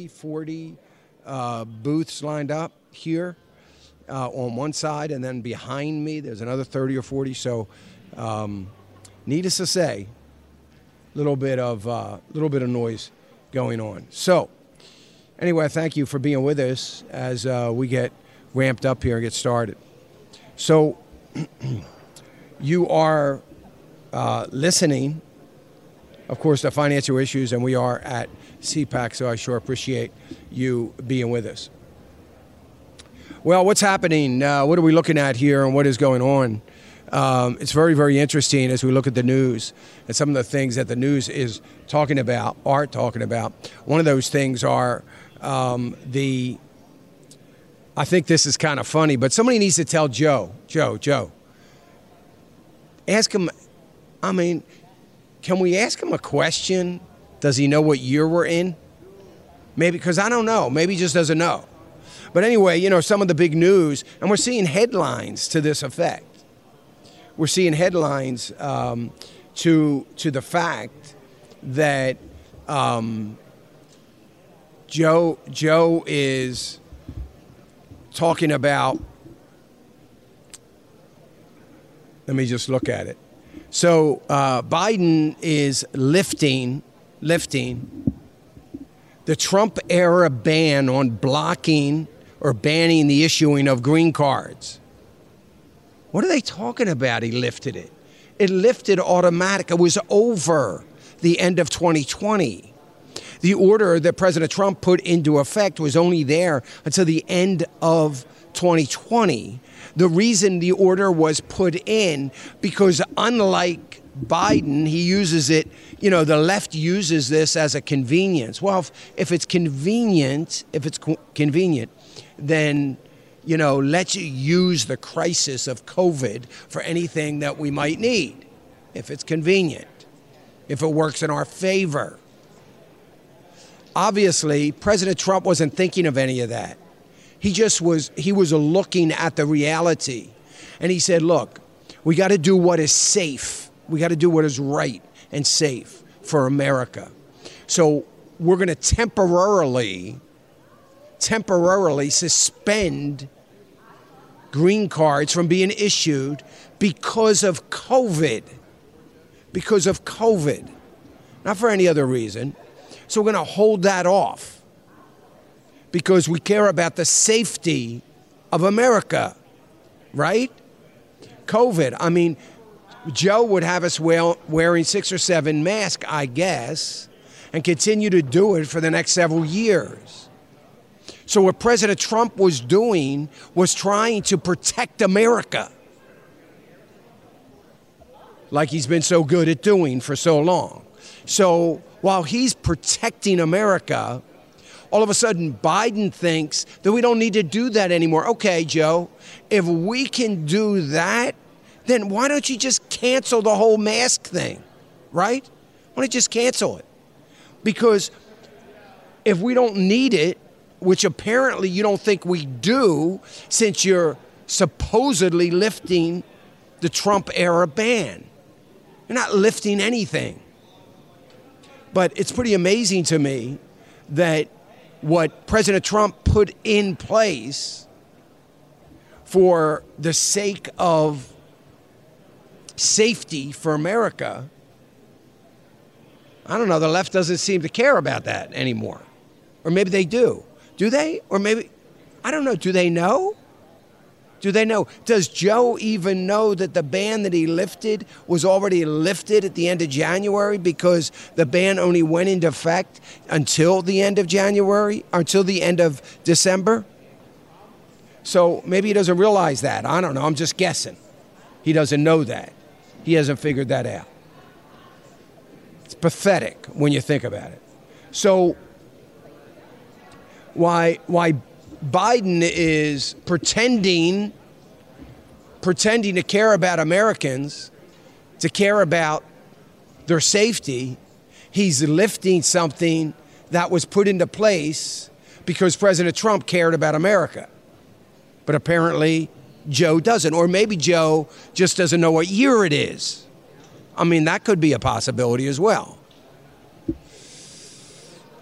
30, 40 uh, booths lined up here uh, on one side, and then behind me there's another 30 or 40. So, um, needless to say, a little bit of uh, little bit of noise going on. So, anyway, thank you for being with us as uh, we get ramped up here and get started. So, you are uh, listening, of course, to financial issues, and we are at CPAC. So I sure appreciate you being with us. Well, what's happening? Uh, what are we looking at here, and what is going on? Um, it's very, very interesting as we look at the news and some of the things that the news is talking about, are talking about. One of those things are um, the. I think this is kind of funny, but somebody needs to tell Joe, Joe, Joe. Ask him. I mean, can we ask him a question? Does he know what year we're in? Maybe because I don't know. Maybe he just doesn't know. But anyway, you know, some of the big news, and we're seeing headlines to this effect. We're seeing headlines um, to to the fact that um, Joe Joe is talking about. Let me just look at it. So uh, Biden is lifting lifting the Trump era ban on blocking or banning the issuing of green cards. What are they talking about? He lifted it. It lifted automatic. It was over the end of 2020. The order that President Trump put into effect was only there until the end of 2020. The reason the order was put in because unlike Biden, he uses it, you know, the left uses this as a convenience. Well, if, if it's convenient, if it's co- convenient, then, you know, let's use the crisis of COVID for anything that we might need, if it's convenient, if it works in our favor. Obviously, President Trump wasn't thinking of any of that. He just was, he was looking at the reality. And he said, look, we got to do what is safe we got to do what is right and safe for America. So we're going to temporarily, temporarily suspend green cards from being issued because of COVID. Because of COVID, not for any other reason. So we're going to hold that off because we care about the safety of America, right? COVID. I mean, Joe would have us wearing six or seven masks, I guess, and continue to do it for the next several years. So, what President Trump was doing was trying to protect America, like he's been so good at doing for so long. So, while he's protecting America, all of a sudden Biden thinks that we don't need to do that anymore. Okay, Joe, if we can do that, then why don't you just cancel the whole mask thing, right? Why don't you just cancel it? Because if we don't need it, which apparently you don't think we do, since you're supposedly lifting the Trump era ban, you're not lifting anything. But it's pretty amazing to me that what President Trump put in place for the sake of safety for America, I don't know, the left doesn't seem to care about that anymore. Or maybe they do. Do they? Or maybe, I don't know, do they know? Do they know? Does Joe even know that the ban that he lifted was already lifted at the end of January because the ban only went into effect until the end of January, until the end of December? So maybe he doesn't realize that. I don't know. I'm just guessing. He doesn't know that. He hasn't figured that out. It's pathetic when you think about it. So why why Biden is pretending pretending to care about Americans, to care about their safety, he's lifting something that was put into place because President Trump cared about America. But apparently Joe doesn't or maybe Joe just doesn't know what year it is. I mean, that could be a possibility as well.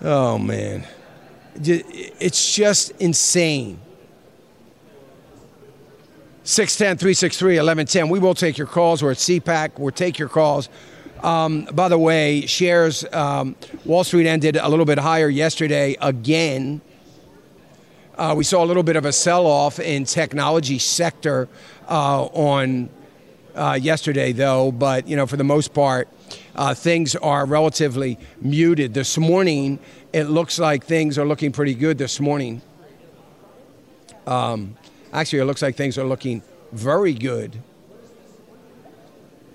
Oh man. It's just insane. 610 363 1110. We will take your calls. We're at CPAC. We'll take your calls. Um, by the way, shares, um, Wall Street ended a little bit higher yesterday again. Uh, we saw a little bit of a sell off in technology sector uh, on uh, yesterday, though. But, you know, for the most part, uh, things are relatively muted. This morning, it looks like things are looking pretty good this morning. Um, actually, it looks like things are looking very good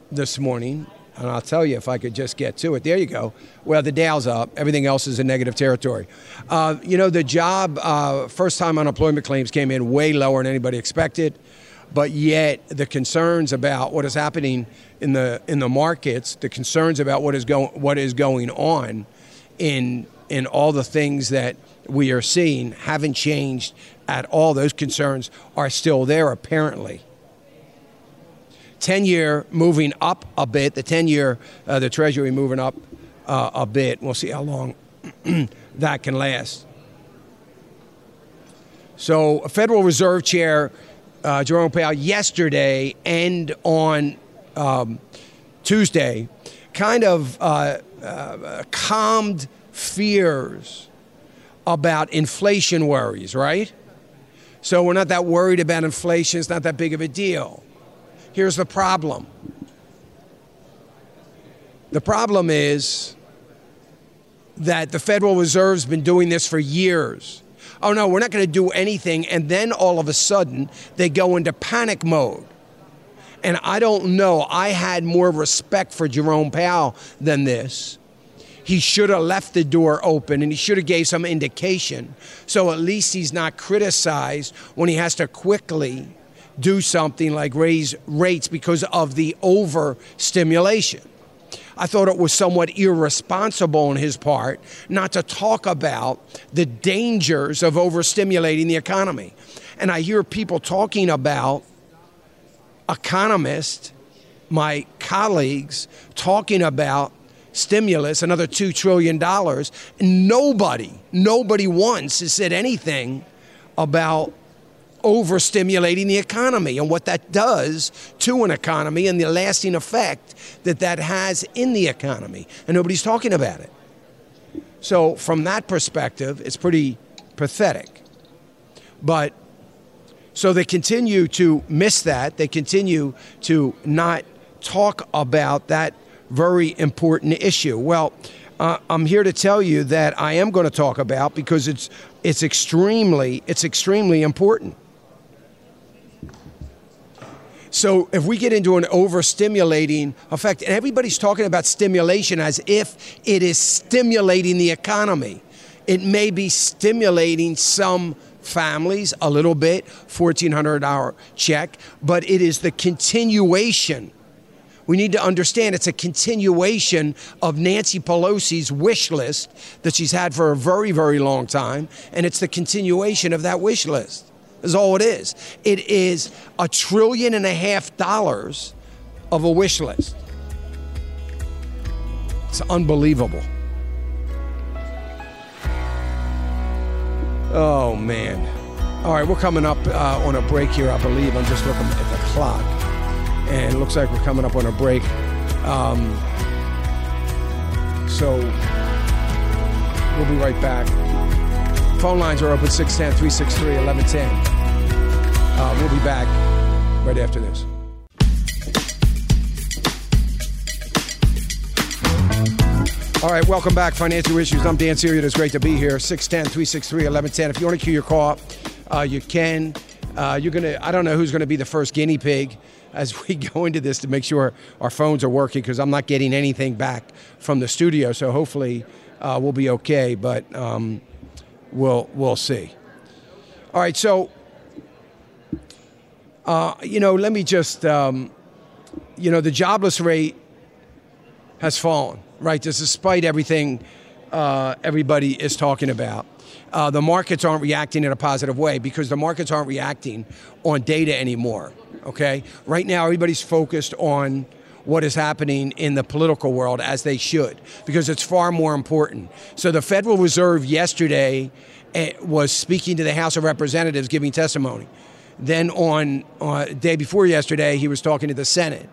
this morning. And I'll tell you if I could just get to it. There you go. Well, the Dow's up. Everything else is in negative territory. Uh, you know, the job, uh, first time unemployment claims came in way lower than anybody expected. But yet, the concerns about what is happening in the in the markets, the concerns about what is going what is going on in in all the things that we are seeing haven't changed at all. Those concerns are still there, apparently. 10 year moving up a bit, the 10 year, uh, the Treasury moving up uh, a bit. We'll see how long that can last. So, Federal Reserve Chair uh, Jerome Powell yesterday and on um, Tuesday kind of uh, uh, calmed fears about inflation worries, right? So we're not that worried about inflation, it's not that big of a deal. Here's the problem the problem is that the Federal Reserve's been doing this for years. Oh no, we're not going to do anything. And then all of a sudden, they go into panic mode. And I don't know, I had more respect for Jerome Powell than this he should have left the door open and he should have gave some indication so at least he's not criticized when he has to quickly do something like raise rates because of the overstimulation. I thought it was somewhat irresponsible on his part not to talk about the dangers of overstimulating the economy. And I hear people talking about economists, my colleagues, talking about stimulus, another $2 trillion. Nobody, nobody once has said anything about overstimulating the economy and what that does to an economy and the lasting effect that that has in the economy. And nobody's talking about it. So, from that perspective, it's pretty pathetic. But so they continue to miss that. They continue to not talk about that very important issue. Well, uh, I'm here to tell you that I am going to talk about because it's it's extremely it's extremely important. So if we get into an overstimulating effect, and everybody's talking about stimulation as if it is stimulating the economy, it may be stimulating some families a little bit, $1,400 check, but it is the continuation we need to understand it's a continuation of Nancy Pelosi's wish list that she's had for a very, very long time, and it's the continuation of that wish list. Is all it is. It is a trillion and a half dollars of a wish list. It's unbelievable. Oh man. All right, we're coming up uh, on a break here, I believe. I'm just looking at the clock and it looks like we're coming up on a break. Um, so we'll be right back. Phone lines are open 610 363 1110. Uh, we'll be back right after this. All right, welcome back. Financial Issues. I'm Dan Celia. It's great to be here. 610 363 1110. If you want to cue your call, uh, you can. Uh, you're to, I don't know who's to be the first guinea pig as we go into this to make sure our phones are working because I'm not getting anything back from the studio. So hopefully uh, we'll be okay, but um, we'll, we'll see. All right, so, uh, you know, let me just, um, you know, the jobless rate has fallen, right? Just despite everything uh, everybody is talking about. Uh, the markets aren't reacting in a positive way because the markets aren't reacting on data anymore. Okay, right now everybody's focused on what is happening in the political world as they should because it's far more important. So the Federal Reserve yesterday eh, was speaking to the House of Representatives, giving testimony. Then on uh, day before yesterday, he was talking to the Senate.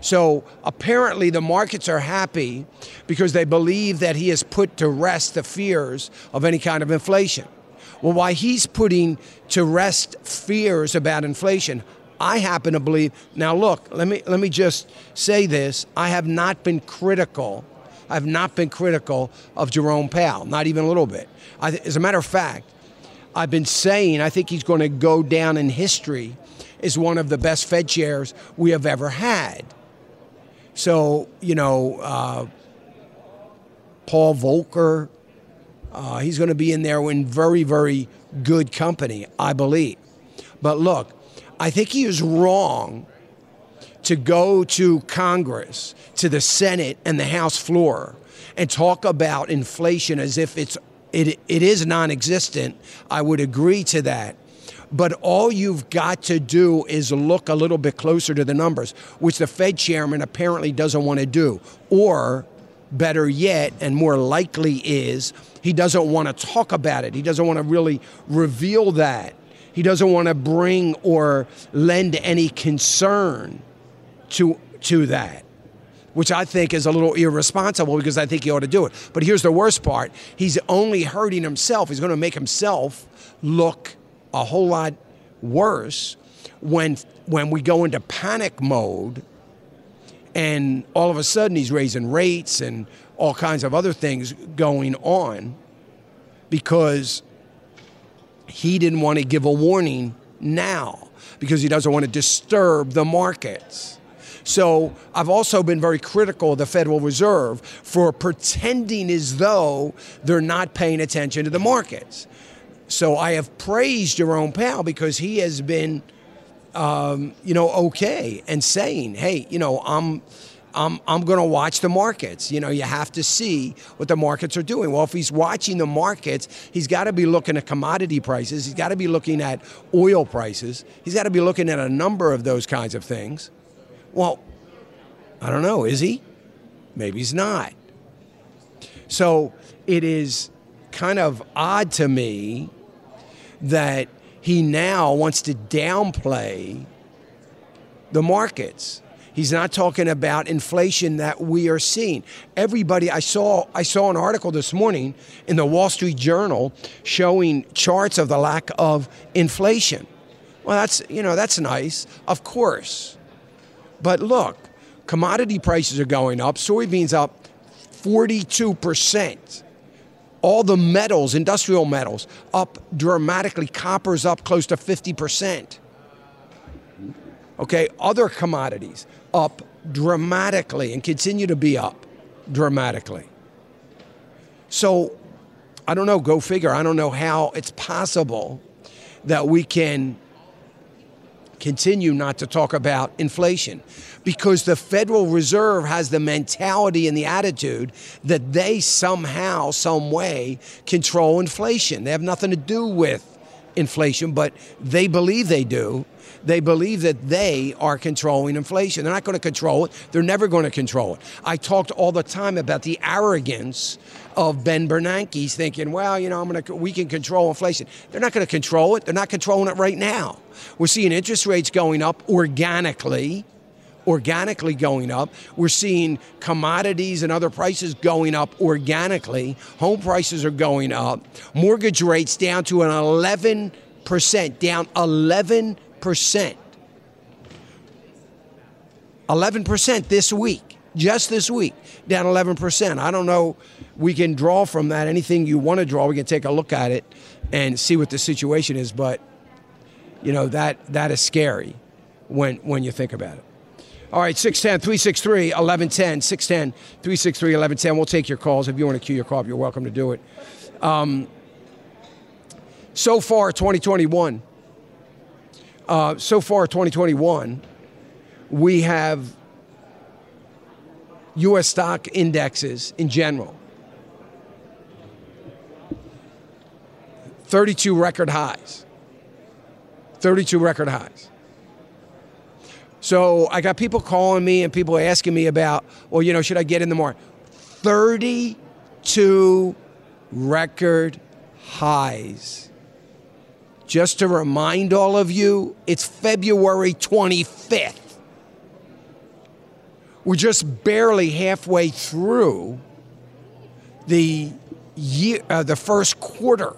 So apparently, the markets are happy because they believe that he has put to rest the fears of any kind of inflation. Well, why he's putting to rest fears about inflation, I happen to believe. Now, look, let me let me just say this: I have not been critical. I've not been critical of Jerome Powell, not even a little bit. I, as a matter of fact, I've been saying I think he's going to go down in history as one of the best Fed chairs we have ever had. So, you know, uh, Paul Volcker, uh, he's going to be in there in very, very good company, I believe. But look, I think he is wrong to go to Congress, to the Senate and the House floor, and talk about inflation as if it's it, it is non-existent. I would agree to that. But all you've got to do is look a little bit closer to the numbers, which the Fed chairman apparently doesn't want to do. Or, better yet, and more likely is, he doesn't want to talk about it. He doesn't want to really reveal that. He doesn't want to bring or lend any concern to, to that which I think is a little irresponsible because I think he ought to do it. But here's the worst part he's only hurting himself. He's going to make himself look a whole lot worse when, when we go into panic mode and all of a sudden he's raising rates and all kinds of other things going on because he didn't want to give a warning now because he doesn't want to disturb the markets. So I've also been very critical of the Federal Reserve for pretending as though they're not paying attention to the markets. So I have praised Jerome Powell because he has been, um, you know, okay and saying, hey, you know, I'm. I'm, I'm going to watch the markets. You know, you have to see what the markets are doing. Well, if he's watching the markets, he's got to be looking at commodity prices. He's got to be looking at oil prices. He's got to be looking at a number of those kinds of things. Well, I don't know. Is he? Maybe he's not. So it is kind of odd to me that he now wants to downplay the markets. He's not talking about inflation that we are seeing. Everybody, I saw, I saw an article this morning in the Wall Street Journal showing charts of the lack of inflation. Well, that's you know that's nice, of course, but look, commodity prices are going up. Soybeans up 42 percent all the metals, industrial metals, up dramatically. Copper's up close to 50%. Okay, other commodities up dramatically and continue to be up dramatically. So, I don't know, go figure. I don't know how it's possible that we can continue not to talk about inflation because the Federal Reserve has the mentality and the attitude that they somehow, some way, control inflation. They have nothing to do with inflation, but they believe they do. They believe that they are controlling inflation. They're not going to control it. They're never going to control it. I talked all the time about the arrogance of Ben Bernanke thinking, well, you know, I'm going to, we can control inflation. They're not going to control it. They're not controlling it right now. We're seeing interest rates going up organically organically going up. We're seeing commodities and other prices going up organically. Home prices are going up. Mortgage rates down to an 11%, down 11 11%. 11% this week, just this week, down 11%. I don't know. We can draw from that anything you want to draw. We can take a look at it and see what the situation is. But, you know, that, that is scary when, when you think about it. All right, 610 363 1110. 610 363 1110. We'll take your calls. If you want to queue your call up, you're welcome to do it. Um, so far, 2021. Uh, so far, 2021, we have U.S. stock indexes in general. 32 record highs. 32 record highs. So I got people calling me and people asking me about, well, you know, should I get in the market? 32 record highs. Just to remind all of you, it's February 25th. We're just barely halfway through the year, uh, the first quarter.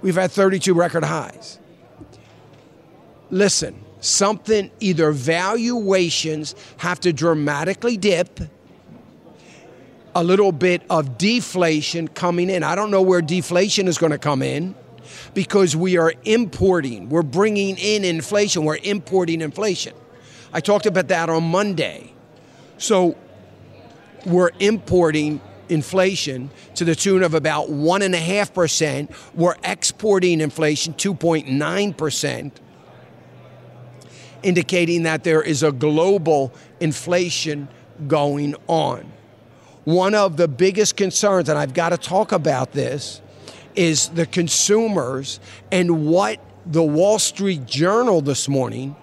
We've had 32 record highs. Listen, something either valuations have to dramatically dip, a little bit of deflation coming in. I don't know where deflation is going to come in because we are importing, we're bringing in inflation, we're importing inflation. I talked about that on Monday. So we're importing inflation to the tune of about 1.5%. We're exporting inflation 2.9%, indicating that there is a global inflation going on. One of the biggest concerns, and I've got to talk about this, is the consumers and what the Wall Street Journal this morning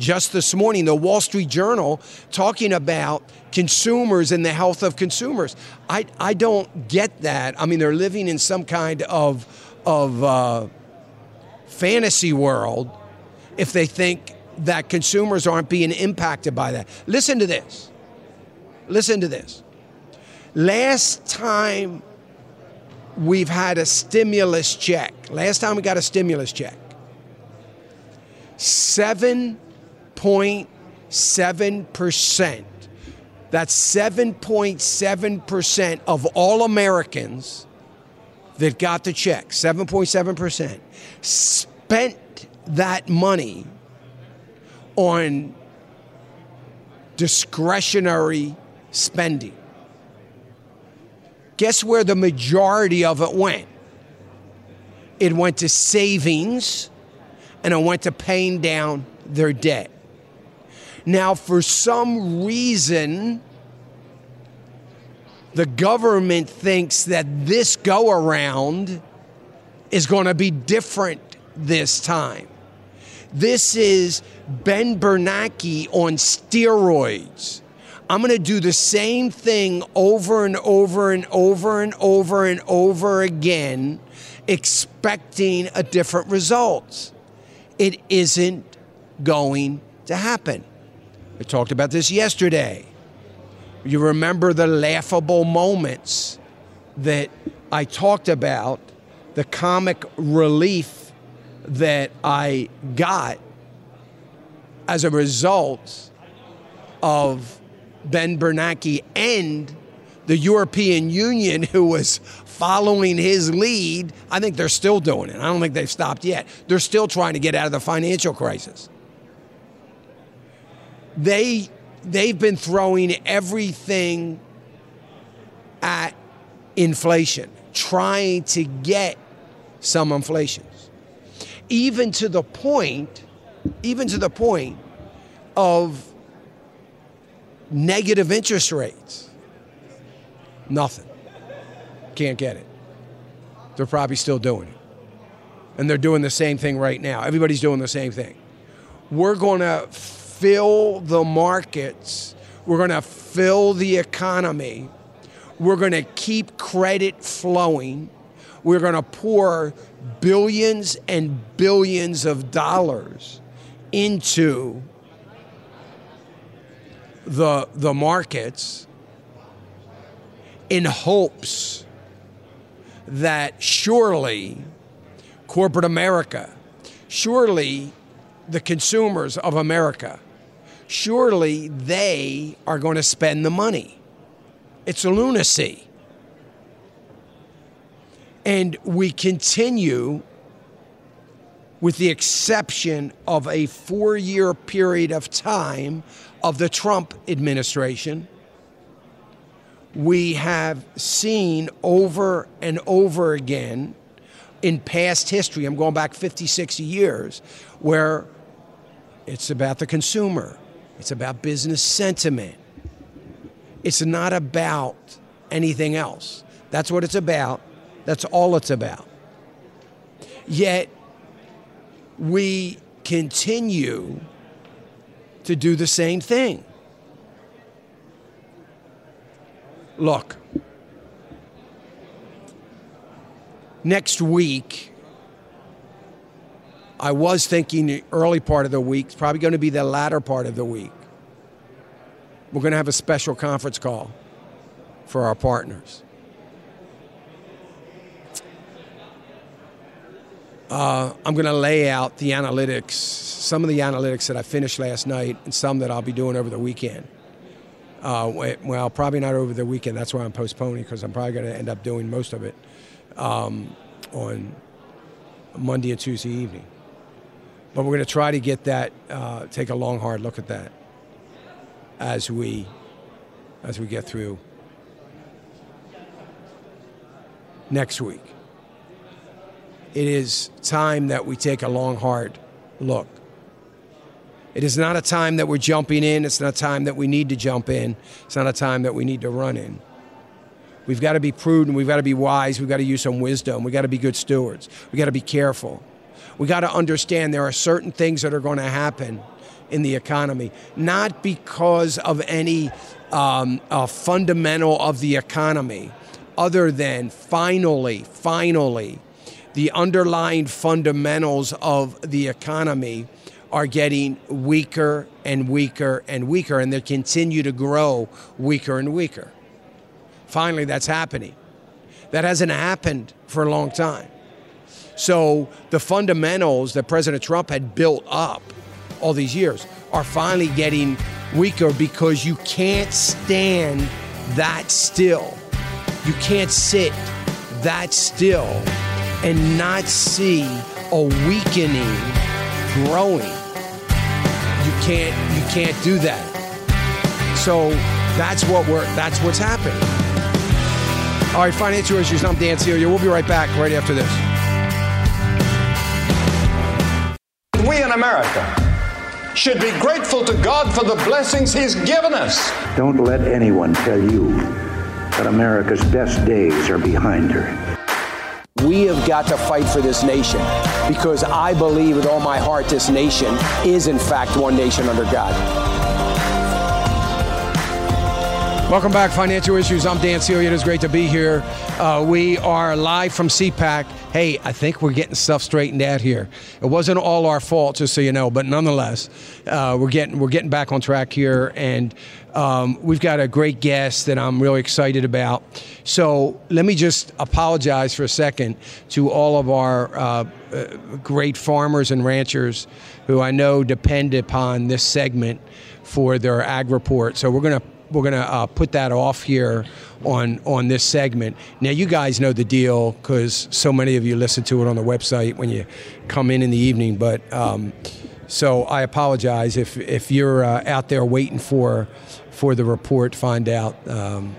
just this morning, the Wall Street Journal talking about consumers and the health of consumers. I, I don't get that. I mean, they're living in some kind of, of uh, fantasy world if they think that consumers aren't being impacted by that. Listen to this. Listen to this. Last time we've had a stimulus check, last time we got a stimulus check, 7.7%. That's 7.7% of all Americans that got the check, 7.7%, spent that money on discretionary spending. Guess where the majority of it went? It went to savings and it went to paying down their debt. Now, for some reason, the government thinks that this go around is going to be different this time. This is Ben Bernanke on steroids. I'm going to do the same thing over and over and over and over and over again, expecting a different result. It isn't going to happen. I talked about this yesterday. You remember the laughable moments that I talked about, the comic relief that I got as a result of Ben Bernanke and the European Union, who was following his lead. I think they're still doing it. I don't think they've stopped yet. They're still trying to get out of the financial crisis they they've been throwing everything at inflation, trying to get some inflations. Even to the point, even to the point of negative interest rates. Nothing. Can't get it. They're probably still doing it. And they're doing the same thing right now. Everybody's doing the same thing. We're going to fill the markets. We're going to fill the economy. We're going to keep credit flowing. We're going to pour billions and billions of dollars into the, the markets in hopes that surely corporate America, surely the consumers of America. Surely they are going to spend the money. It's a lunacy. And we continue, with the exception of a four year period of time of the Trump administration, we have seen over and over again in past history, I'm going back 50, 60 years, where it's about the consumer, it's about business sentiment. It's not about anything else. That's what it's about. That's all it's about. Yet, we continue to do the same thing. Look, next week, I was thinking the early part of the week, it's probably going to be the latter part of the week. We're going to have a special conference call for our partners. Uh, I'm going to lay out the analytics, some of the analytics that I finished last night, and some that I'll be doing over the weekend. Uh, well, probably not over the weekend. That's why I'm postponing because I'm probably going to end up doing most of it um, on Monday and Tuesday evening. But we're going to try to get that, uh, take a long, hard look at that as we as we get through next week. It is time that we take a long, hard look. It is not a time that we're jumping in. It's not a time that we need to jump in. It's not a time that we need to run in. We've got to be prudent. We've got to be wise. We've got to use some wisdom. We've got to be good stewards. We've got to be careful. We've got to understand there are certain things that are going to happen in the economy, not because of any um, uh, fundamental of the economy, other than finally, finally, the underlying fundamentals of the economy are getting weaker and weaker and weaker, and they continue to grow weaker and weaker. Finally, that's happening. That hasn't happened for a long time. So the fundamentals that President Trump had built up all these years are finally getting weaker because you can't stand that still. You can't sit that still and not see a weakening growing. You can't you can't do that. So that's what we're that's what's happening. All right, financial issues. I'm Dan Celia. We'll be right back right after this. We in America should be grateful to God for the blessings He's given us. Don't let anyone tell you that America's best days are behind her. We have got to fight for this nation because I believe with all my heart this nation is, in fact, one nation under God. Welcome back, Financial Issues. I'm Dan Celia. It is great to be here. Uh, we are live from CPAC. Hey, I think we're getting stuff straightened out here. It wasn't all our fault, just so you know, but nonetheless, uh, we're getting we're getting back on track here, and um, we've got a great guest that I'm really excited about. So let me just apologize for a second to all of our uh, uh, great farmers and ranchers who I know depend upon this segment for their ag report. So we're going to we're going to uh, put that off here on on this segment. Now you guys know the deal because so many of you listen to it on the website when you come in in the evening. But um, so I apologize if if you're uh, out there waiting for for the report, find out. Um,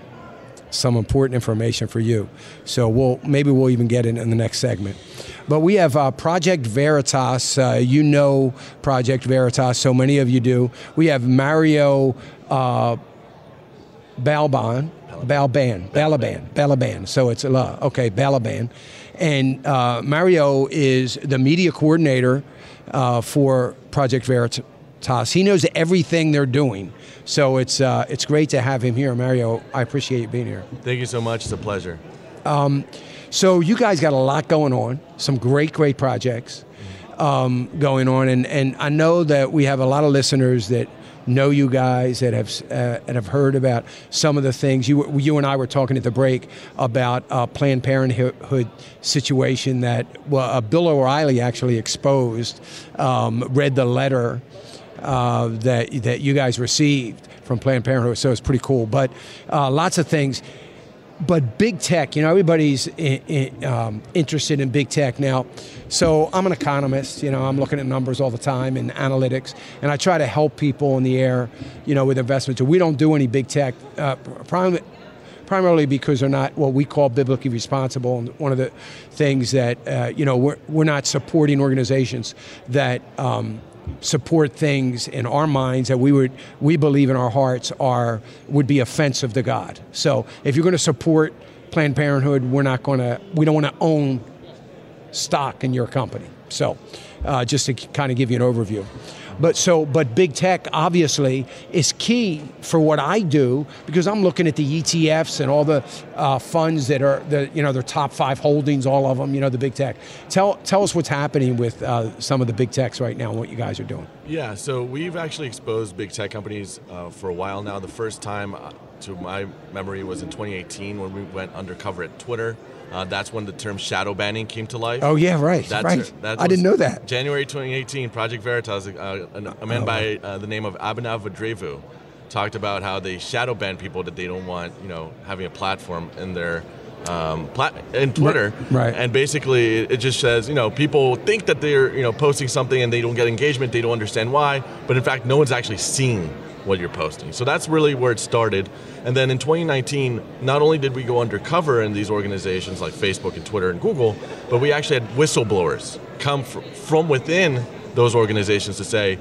some important information for you. So we'll maybe we'll even get it in the next segment. But we have uh, Project Veritas. Uh, you know Project Veritas, so many of you do. We have Mario uh, Balban, Balban, Balaban, Balaban. So it's uh, okay, Balaban, and uh, Mario is the media coordinator uh, for Project Veritas. He knows everything they're doing, so it's uh, it's great to have him here, Mario. I appreciate you being here. Thank you so much. It's a pleasure. Um, so you guys got a lot going on, some great, great projects um, going on, and and I know that we have a lot of listeners that know you guys, that have uh, that have heard about some of the things you you and I were talking at the break about uh, Planned Parenthood situation that well, uh, Bill O'Reilly actually exposed. Um, read the letter uh, that that you guys received from Planned Parenthood, so it's pretty cool. But uh, lots of things. But big tech, you know, everybody's i i um, interested in big tech now. So I'm an economist, you know, I'm looking at numbers all the time and analytics, and I try to help people in the air, you know, with investments. We don't do any big tech, uh, prim- primarily because they're not what we call biblically responsible. And one of the things that, uh, you know, we're, we're not supporting organizations that um, support things in our minds that we would we believe in our hearts are would be offensive to God. So if you're going to support Planned Parenthood, we're not going to we don't want to own stock in your company. So uh, just to kind of give you an overview. But so, but big tech obviously is key for what I do because I'm looking at the ETFs and all the uh, funds that are the you know their top five holdings, all of them. You know the big tech. Tell tell us what's happening with uh, some of the big techs right now and what you guys are doing. Yeah, so we've actually exposed big tech companies uh, for a while now. The first time, uh, to my memory, was in 2018 when we went undercover at Twitter. Uh, that's when the term shadow banning came to life. Oh yeah, right, That's right. it. That I didn't know that. January 2018, Project Veritas, uh, an- a man Oh. by uh, the name of Abhinav Vadrevu, talked about how they shadow ban people that they don't want, you know, having a platform in their um, plat- in Twitter. right. And basically, it just says, you know, people think that they're, you know, posting something and they don't get engagement. They don't understand why, but in fact, no one's actually seeing what you're posting. So that's really where it started. And then in 2019, not only did we go undercover in these organizations like Facebook and Twitter and Google, but we actually had whistleblowers come fr- from within those organizations to say,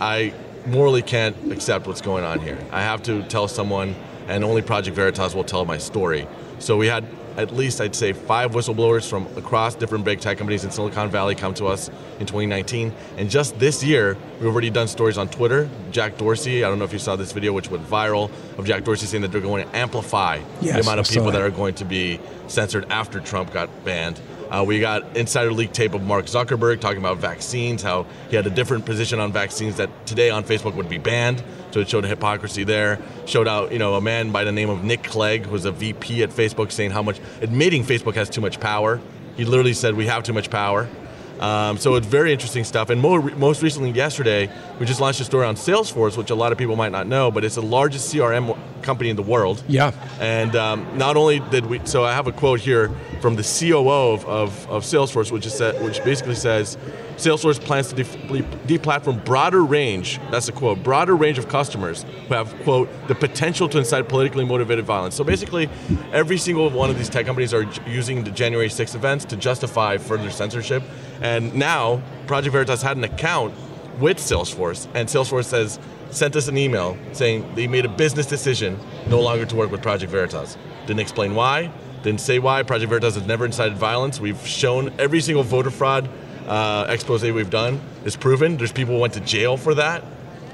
I morally can't accept what's going on here. I have to tell someone, and only Project Veritas will tell my story. So we had at least, I'd say, five whistleblowers from across different big tech companies in Silicon Valley come to us in 2019. And just this year, we've already done stories on Twitter. Jack Dorsey, I don't know if you saw this video, which went viral, of Jack Dorsey saying that they're going to amplify Yes, the amount of people that that. are going to be censored after Trump got banned. Uh, we got insider leak tape of Mark Zuckerberg talking about vaccines, how he had a different position on vaccines that today on Facebook would be banned. So it showed a hypocrisy there. Showed out, you know, a man by the name of Nick Clegg, who was a VP at Facebook, saying how much, admitting Facebook has too much power. He literally said we have too much power. Um, so it's very interesting stuff. And more, most recently, yesterday, we just launched a story on Salesforce, which a lot of people might not know, but it's the largest CRM company in the world. Yeah. And um, not only did we, so I have a quote here from the COO of, of, of Salesforce, which is which basically says, Salesforce plans to de- deplatform broader range. That's a quote. Broader range of customers who have quote the potential to incite politically motivated violence. So basically, every single one of these tech companies are using the January 6th events to justify further censorship. And now Project Veritas had an account with Salesforce, and Salesforce says sent us an email saying they made a business decision no longer to work with Project Veritas. Didn't explain why. Didn't say why. Project Veritas has never incited violence. We've shown every single voter fraud uh, expose we've done is proven. There's people who went to jail for that.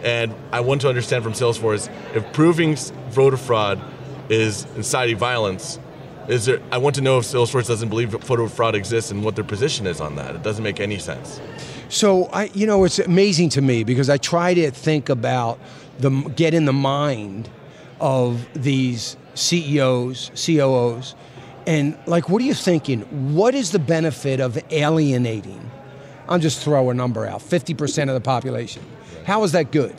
And I want to understand from Salesforce if proving voter fraud is inciting violence, is there? I want to know if Salesforce doesn't believe voter fraud exists and what their position is on that. It doesn't make any sense. So I, you know, it's amazing to me because I try to think about the get in the mind of these CEOs, COOs, and like, what are you thinking? What is the benefit of alienating? I'm just throw a number out. Fifty percent of the population. How is that good?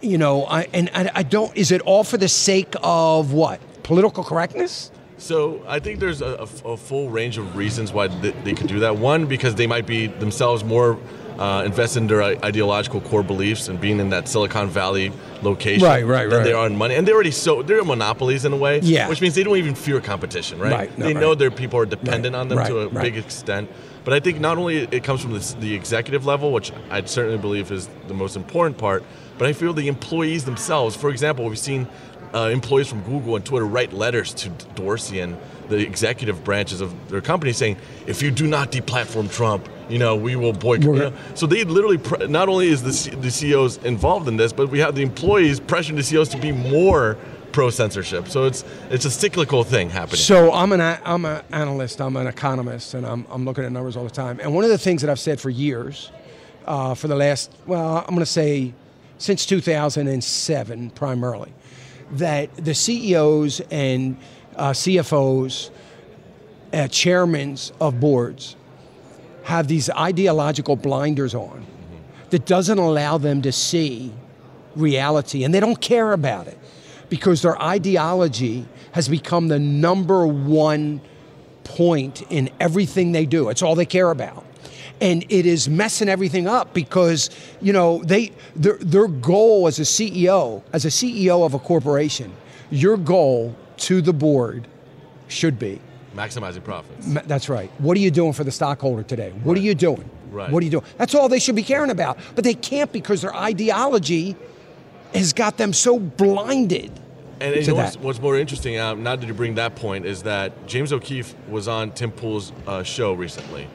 You know, I and I, I don't. Is it all for the sake of what? Political correctness? So I think there's a, a- a full range of reasons why th- they could do that. One, because they might be themselves more uh, invested in their ideological core beliefs and being in that Silicon Valley location Right, right, than right. they are in money. And they're already so they're monopolies in a way. Yeah. Which means they don't even fear competition, right? Right, no, they know right. their people are dependent Right, on them to a big extent. But I think not only it comes from the, the executive level, which I certainly believe is the most important part, but I feel the employees themselves. For example, we've seen uh, employees from Google and Twitter write letters to Dorsey and the executive branches of their company saying, if you do not deplatform Trump, you know, we will boycott. You know? So they literally, pre- not only is the, C- the CEOs involved in this, but we have the employees pressuring the CEOs to be more pro censorship. So it's it's a cyclical thing happening. So I'm an a- I'm an analyst. I'm an economist, and I'm I'm looking at numbers all the time. And one of the things that I've said for years, uh, for the last well, I'm going to say since 2007 primarily, that the CEOs and uh, CFOs, uh, chairmen of boards, have these ideological blinders on that doesn't allow them to see reality, and they don't care about it because their ideology has become the number one point in everything they do. It's all they care about. And it is messing everything up because, you know, they their, their goal as a CEO, as a CEO of a corporation, your goal to the board should be Maximizing profits. Ma- That's right. What are you doing for the stockholder today? What are you doing? Right. What are you doing? That's all they should be caring about. But they can't because their ideology has got them so blinded. And, and you know what's, what's more interesting, um, now that you bring that point, is that James O'Keefe was on Tim Pool's uh, show recently.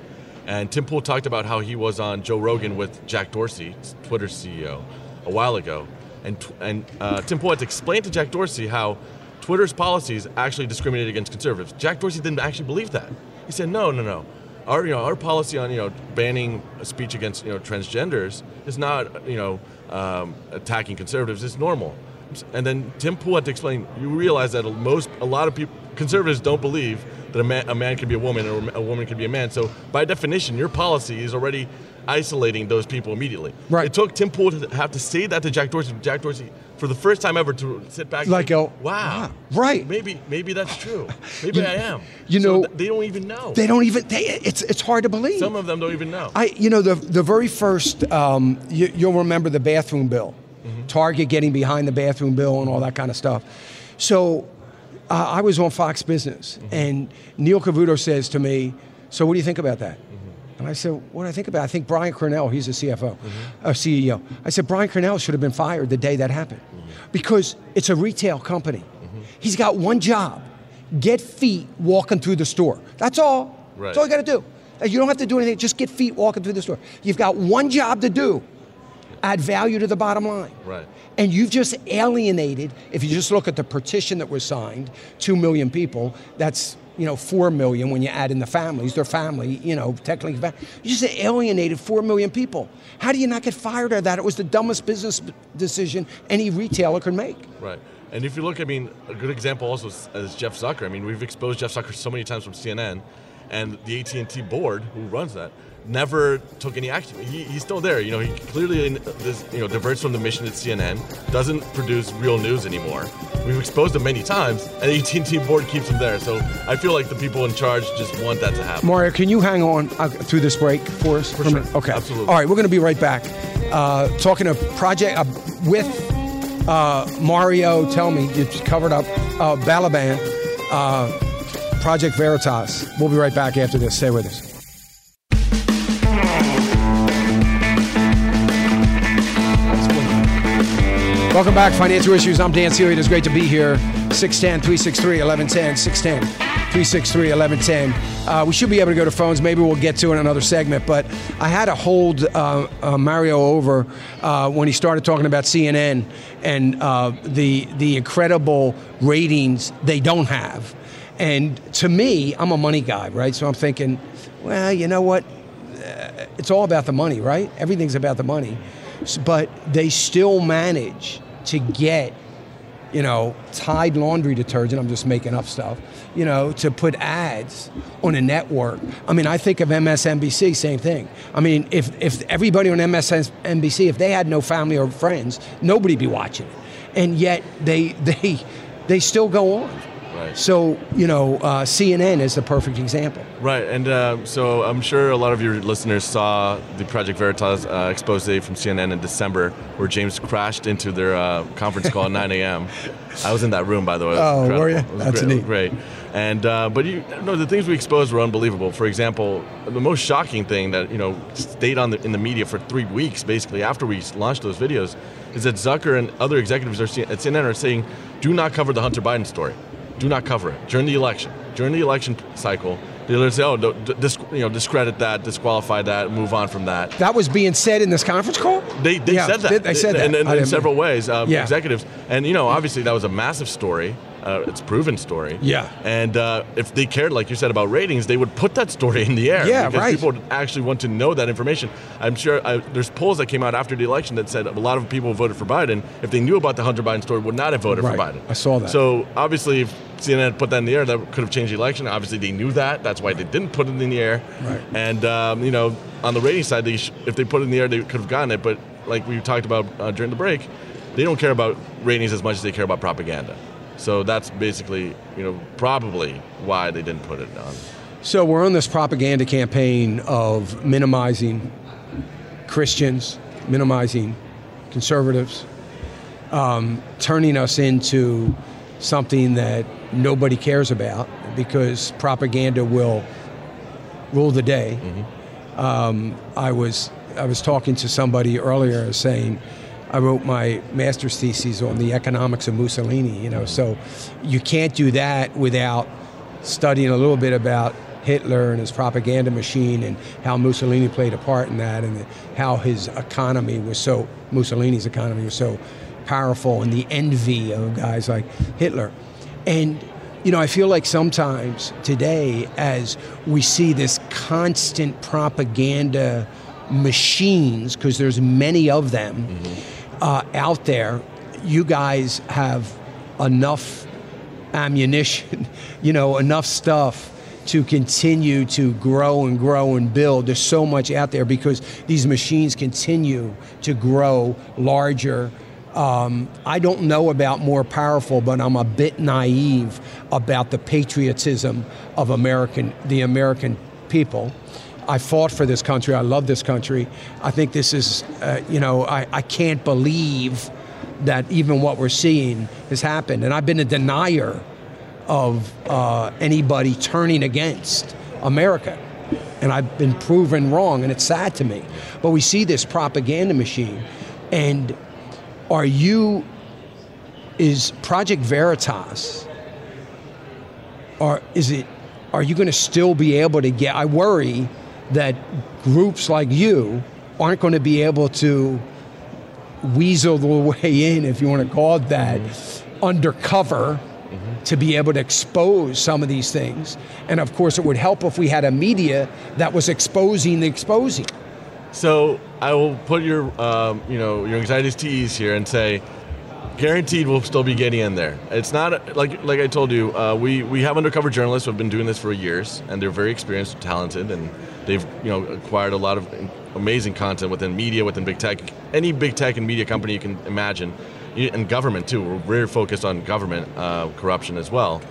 And Tim Pool talked about how he was on Joe Rogan with Jack Dorsey, Twitter's CEO, a while ago. And, and uh, Tim Pool had to explain to Jack Dorsey how Twitter's policies actually discriminated against conservatives. Jack Dorsey didn't actually believe that. He said, no, no, no. Our, you know, our policy on you know banning speech against you know transgenders is not you know um, attacking conservatives. It's normal. And then Tim Pool had to explain. You realize that most, a lot of people, conservatives don't believe that a man, a man can be a woman or a woman can be a man. So by definition, your policy is already isolating those people immediately. Right. It took Tim Pool to have to say that to Jack Dorsey. Jack Dorsey, for the first time ever, to sit back and Like, think, go, wow, "Ah, right." Maybe, maybe that's true. Maybe You- I am. you So know, th- they don't even know. They don't even. They, it's it's hard to believe. Some of them don't even know. I, you know, the the very first, um, you, you'll remember the bathroom bill, Target getting behind the bathroom bill and all that kind of stuff. So, uh, I was on Fox Business, and Neil Cavuto says to me, "So, what do you think about that?" And I said, "What do I think about? it? I think Brian Cornell, he's a CFO, a CEO. I said Brian Cornell should have been fired the day that happened, because it's a retail company. He's got one job: get feet walking through the store. That's all. Right. That's all you got to do. Uh, You don't have to do anything. Just get feet walking through the store. You've got one job to do: add value to the bottom line. Right. And you've just alienated. If you just look at the petition that was signed, two million people. That's you know four million when you add in the families. Their family, you know, technically, you just alienated four million people. How do you not get fired of that? It was the dumbest business decision any retailer could make. Right. And if you look, I mean, a good example also is Jeff Zucker. I mean, we've exposed Jeff Zucker so many times from CNN, and the AT&T board, who runs that, never took any action. He, he's still there. You know, he clearly this, you know diverts from the mission at CNN, doesn't produce real news anymore. We've exposed him many times, and the AT&T board keeps him there. So I feel like the people in charge just want that to happen. Mario, can you hang on uh, through this break for us? For sure. Okay. Absolutely. All right, we're going to be right back. Uh, talking to Project uh, with uh, Mario. Tell me, you covered up uh, Balaban, uh, Project Veritas. We'll be right back after this. Stay with us. Welcome back, Financial Issues. I'm Dan Celia. It is great to be here. 610 363 1110. 610 363 1110. Uh, we should be able to go to phones. Maybe we'll get to it in another segment. But I had to hold uh, uh, Mario over uh, when he started talking about CNN and uh, the, the incredible ratings they don't have. And to me, I'm a money guy, right? So I'm thinking, well, you know what? Uh, it's all about the money, right? Everything's about the money. But they still manage to get, you know, Tide laundry detergent. I'm just making up stuff. You know, to put ads on a network. I mean, I think of MSNBC, same thing. I mean, if if everybody on MSNBC, if they had no family or friends, nobody'd be watching it. And yet they they they still go on. Right. So you know, uh, CNN is the perfect example. Right, and uh, so I'm sure a lot of your listeners saw the Project Veritas uh, expose from CNN in December, where James crashed into their uh, conference call at 9 a.m. I was in that room, by the way. Oh, incredible. were you? That's great. neat. Great. And uh, but you know the things we exposed were unbelievable. For example, the most shocking thing that you know stayed on the, in the media for three weeks, basically after we launched those videos, is that Zucker and other executives are, at CNN are saying, "Do not cover the Hunter Biden story. Do not cover it during the election. During the election cycle, they'll say, "Oh, dis- you know, discredit that, disqualify that, move on from that." That was being said in this conference call. They, they Yeah, said that. They, they said that in, in, I several ways. Um, Yeah. Executives, and you know, obviously that was a massive story. uh, it's proven story. Yeah. And uh, if they cared, like you said about ratings, they would put that story in the air. Yeah, because right. People would actually want to know that information. I'm sure uh, there's polls that came out after the election that said a lot of people voted for Biden, if they knew about the Hunter Biden story, would not have voted Right. for Biden. I saw that. So obviously, if CNN put that in the air, that could have changed the election. Obviously, they knew that. That's why they didn't put it in the air. Right. And um, you know, on the rating side, they sh- if they put it in the air, they could have gotten it. But like we talked about uh, during the break, they don't care about ratings as much as they care about propaganda. So that's basically, you know, probably why they didn't put it on. So we're on this propaganda campaign of minimizing Christians, minimizing conservatives, um, turning us into something that nobody cares about because propaganda will rule the day. Um, I was I was talking to somebody earlier saying I wrote my master's thesis on the economics of Mussolini. You know, so you can't do that without studying a little bit about Hitler and his propaganda machine and how Mussolini played a part in that and how his economy was so Mussolini's economy was so powerful and the envy of guys like Hitler. And you know, I feel like sometimes today, as we see this constant propaganda machines, because there's many of them uh, out there, you guys have enough ammunition, you know, enough stuff to continue to grow and grow and build. There's so much out there because these machines continue to grow larger. Um, I don't know about more powerful, but I'm a bit naive about the patriotism of American, the American people. I fought for this country. I love this country. I think this is, uh, you know, I, I can't believe that even what we're seeing has happened. And I've been a denier of uh, anybody turning against America. And I've been proven wrong, and it's sad to me. But we see this propaganda machine. And are you, is Project Veritas, or is it, are you going to still be able to get, I worry that groups like you aren't going to be able to weasel the way in, if you want to call it that, undercover to be able to expose some of these things. And of course, it would help if we had a media that was exposing the exposing. So I will put your, um, you know, your anxieties to ease here and say, guaranteed we'll still be getting in there. It's not like like I told you, uh, we we have undercover journalists who have been doing this for years, and they're very experienced, talented, and they've you know acquired a lot of amazing content within media, within big tech, any big tech and media company you can imagine, and government too. We're very focused on government uh, corruption as well.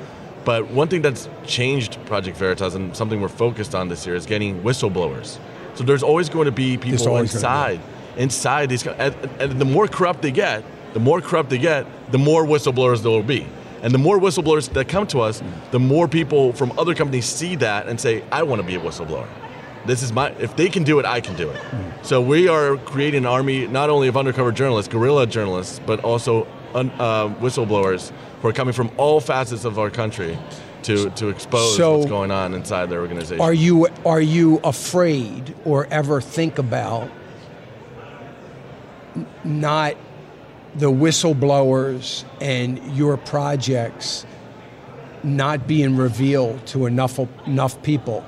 But one thing that's changed Project Veritas and something we're focused on this year is getting whistleblowers. So there's always going to be people inside, inside these, and, and the more corrupt they get, the more corrupt they get, the more whistleblowers there will be. And the more whistleblowers that come to us, the more people from other companies see that and say, I want to be a whistleblower. This is my, if they can do it, I can do it. So we are creating an army not only of undercover journalists, guerrilla journalists, but also un, uh, whistleblowers who are coming from all facets of our country to, to expose So- what's going on inside their organization. Are you are you afraid or ever think about not the whistleblowers and your projects not being revealed to enough enough people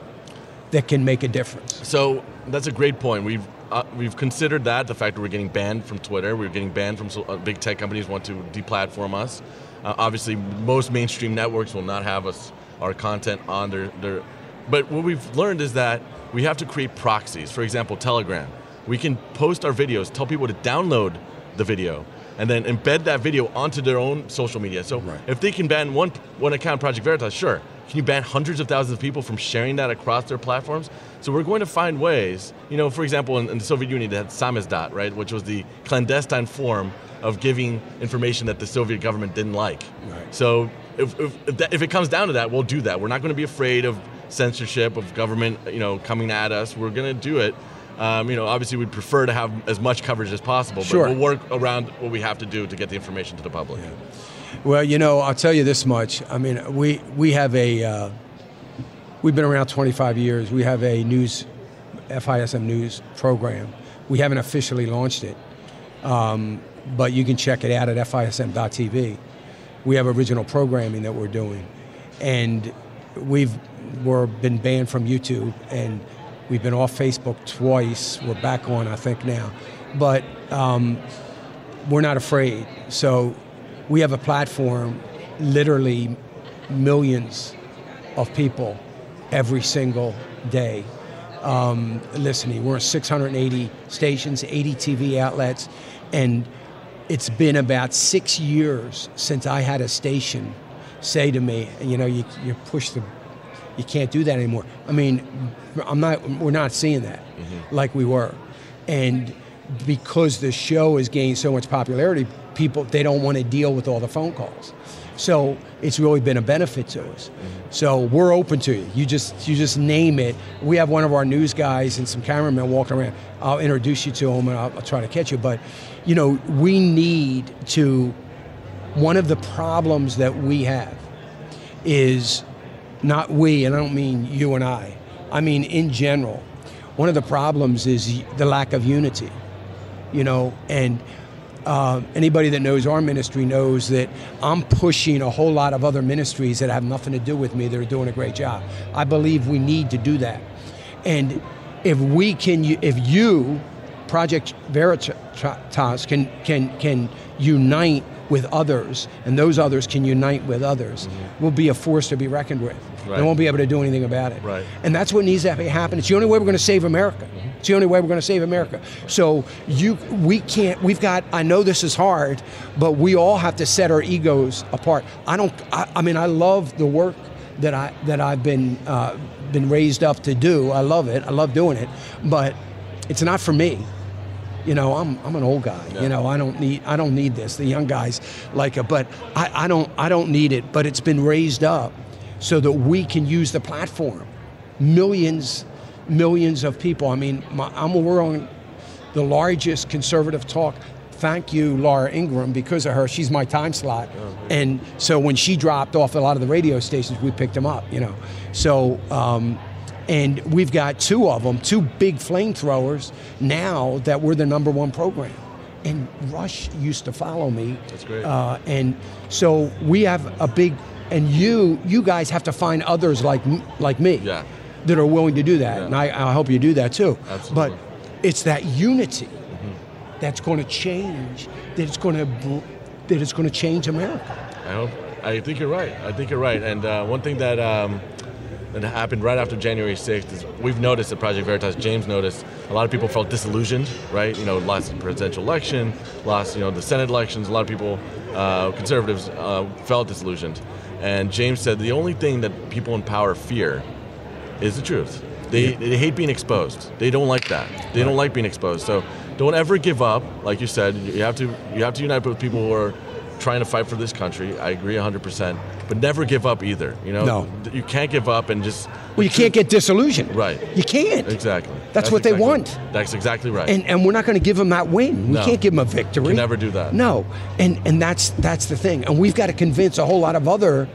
that can make a difference? So that's a great point. We've uh, we've considered that the fact that we're getting banned from Twitter, we're getting banned from uh, big tech companies want to deplatform us. Uh, obviously, most mainstream networks will not have us our content on their, their. But what we've learned is that we have to create proxies. For example, Telegram. We can post our videos, tell people to download the video, and then embed that video onto their own social media. So if they can ban one one account, Project Veritas, sure. Can you ban hundreds of thousands of people from sharing that across their platforms? So we're going to find ways. You know, for example, in, in the Soviet Union, they had samizdat, right, which was the clandestine form of giving information that the Soviet government didn't like. Right. So if, if, if, that, if it comes down to that, we'll do that. We're not going to be afraid of censorship of government, you know, coming at us. We're going to do it. Um, you know, obviously, we'd prefer to have as much coverage as possible, but Sure. we'll work around what we have to do to get the information to the public. Well, you know, I'll tell you this much. I mean, we we have a uh, we've been around 25 years. We have a news FISM news program. We haven't officially launched it, um, but you can check it out at FISM.tv. we have original programming that we're doing, and we've we're been banned from YouTube, and we've been off Facebook twice. We're back on, I think now, but um, we're not afraid. So we have a platform, literally millions of people every single day um, listening. We're on 680 stations, 80 TV outlets, and it's been about six years since I had a station say to me, you know, you, you push the, you can't do that anymore. I mean, I'm not, we're not seeing that like we were. And because the show has gained so much popularity, people, they don't want to deal with all the phone calls. So it's really been a benefit to us. So we're open to you. You just you just name it. We have one of our news guys and some cameramen walking around. I'll introduce you to them and I'll, I'll try to catch you. But you know, we need to. One of the problems that we have is not we, and I don't mean you and I. I mean in general. One of the problems is the lack of unity. You know, and uh, anybody that knows our ministry knows that I'm pushing a whole lot of other ministries that have nothing to do with me that are doing a great job. I believe we need to do that. And if we can, if you, Project Veritas, can, can, can unite with others, and those others can unite with others, Mm-hmm. we'll be a force to be reckoned with. Right. And won't be able to do anything about it. Right. And that's what needs to happen. It's the only way we're going to save America. It's the only way we're going to save America. So you, we can't. We've got. I know this is hard, but we all have to set our egos apart. I don't. I, I mean, I love the work that I that I've been uh, been raised up to do. I love it. I love doing it, but it's not for me. You know, I'm, I'm an old guy. You know, I don't need I don't need this. The young guys like it, but I, I don't I don't need it. But it's been raised up so that we can use the platform. Millions, millions of people. I mean, my, I'm we're on the largest conservative talk. Thank you, Laura Ingraham, because of her. She's my time slot, and so when she dropped off a lot of the radio stations, we picked them up. You know, so. Um, and we've got two of them, two big flamethrowers now that we're the number one program. And Rush used to follow me. That's great. Uh, and so we have a big, and you you guys have to find others like like me Yeah. that are willing to do that. Yeah. And I, I hope you do that too. Absolutely. But it's that unity that's going to change. That it's going to that it's going to change America. I hope. I think you're right. I think you're right. And uh, one thing that um, that happened right after January 6th is we've noticed at Project Veritas. James noticed a lot of people felt disillusioned. Right? You know, lost the presidential election, lost you know the Senate elections. A lot of people, uh, conservatives, uh, felt disillusioned. And James said the only thing that people in power fear is the truth. They, they hate being exposed. They don't like that. They don't like being exposed. So don't ever give up. Like you said, you have to you have to unite with people who are trying to fight for this country. I agree 100%. But never give up either. You know, No. you can't give up and just Well, you can't get disillusioned. Right. You can't. exactly. That's what they want. That's exactly right. and and we're not going to give them that win. We No. can't give them a victory. Can never do that. No, and and that's that's the thing. And we've got to convince a whole lot of other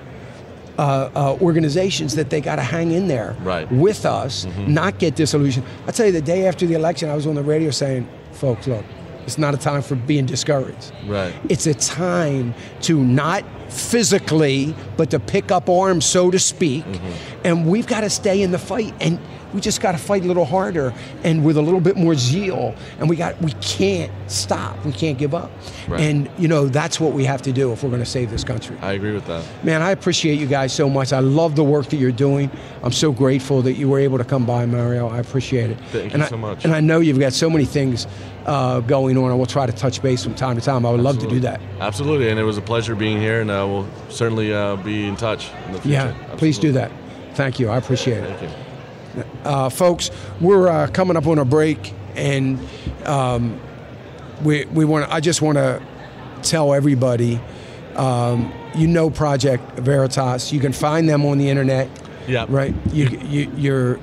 uh, uh, organizations that they got to hang in there Right. Mm-hmm. with us, not get disillusioned. I tell you, the day after the election, I was on the radio saying, "Folks, look, it's not a time for being discouraged. Right. It's a time to not physically, but to pick up arms, so to speak. Mm-hmm. And we've got to stay in the fight, and we just got to fight a little harder and with a little bit more zeal. And we got we can't stop. We can't give up. Right. And you know that's what we have to do if we're going to save this country. I agree with that. Man, I appreciate you guys so much. I love the work that you're doing. I'm so grateful that you were able to come by, Mario. I appreciate it. Thank and you I- so much. And I know you've got so many things uh, going on, and we'll try to touch base from time to time. I would love to do that. Absolutely, and it was a pleasure being here, and uh, we'll certainly uh, be in touch in the future. Yeah, please do that. Thank you. I appreciate it. Uh, folks, we're uh, coming up on a break, and um, we, we want. I just want to tell everybody, um, you know, Project Veritas. You can find them on the internet. Yeah. Right. You, you you're.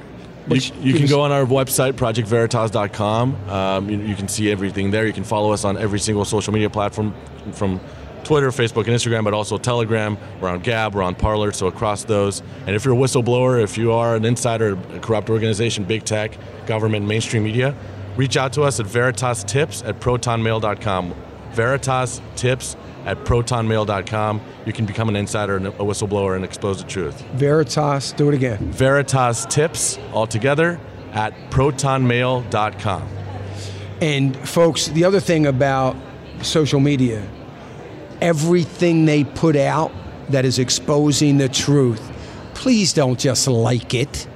You, you can go on our website, projectveritas.com. Um, you, you can see everything there. You can follow us on every single social media platform from Twitter, Facebook, and Instagram, but also Telegram. We're on Gab, we're on Parler, so across those. And if you're a whistleblower, if you are an insider, a corrupt organization, big tech, government, mainstream media, reach out to us at Veritas Tips at protonmail.com. Veritas Tips at protonmail.com. You can become an insider and a whistleblower and expose the truth. Veritas, do it again. Veritas tips all together at protonmail.com. And folks, the other thing about social media, everything they put out that is exposing the truth, please don't just like it.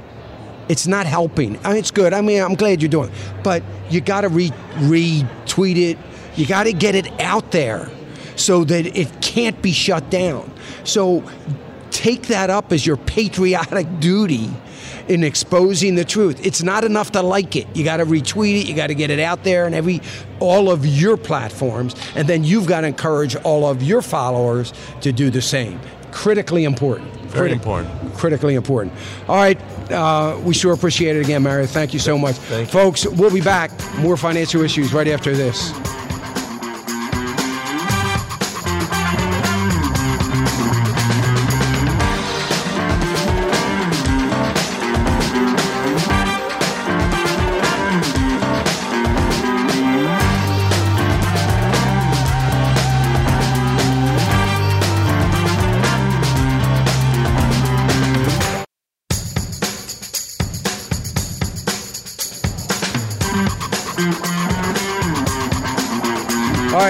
It's not helping. I mean, it's good. I mean, I'm glad you're doing it. But you got to re- retweet it. You got to get it out there so that it can't be shut down. So take that up as your patriotic duty in exposing the truth. It's not enough to like it. You got to retweet it. You got to get it out there and every all of your platforms, and then you've got to encourage all of your followers to do the same. Critically important. Very Criti- important. Critically important. All right, uh, we sure appreciate it again, Mario. Thank you so much, Thank you. folks. We'll be back. More financial issues right after this.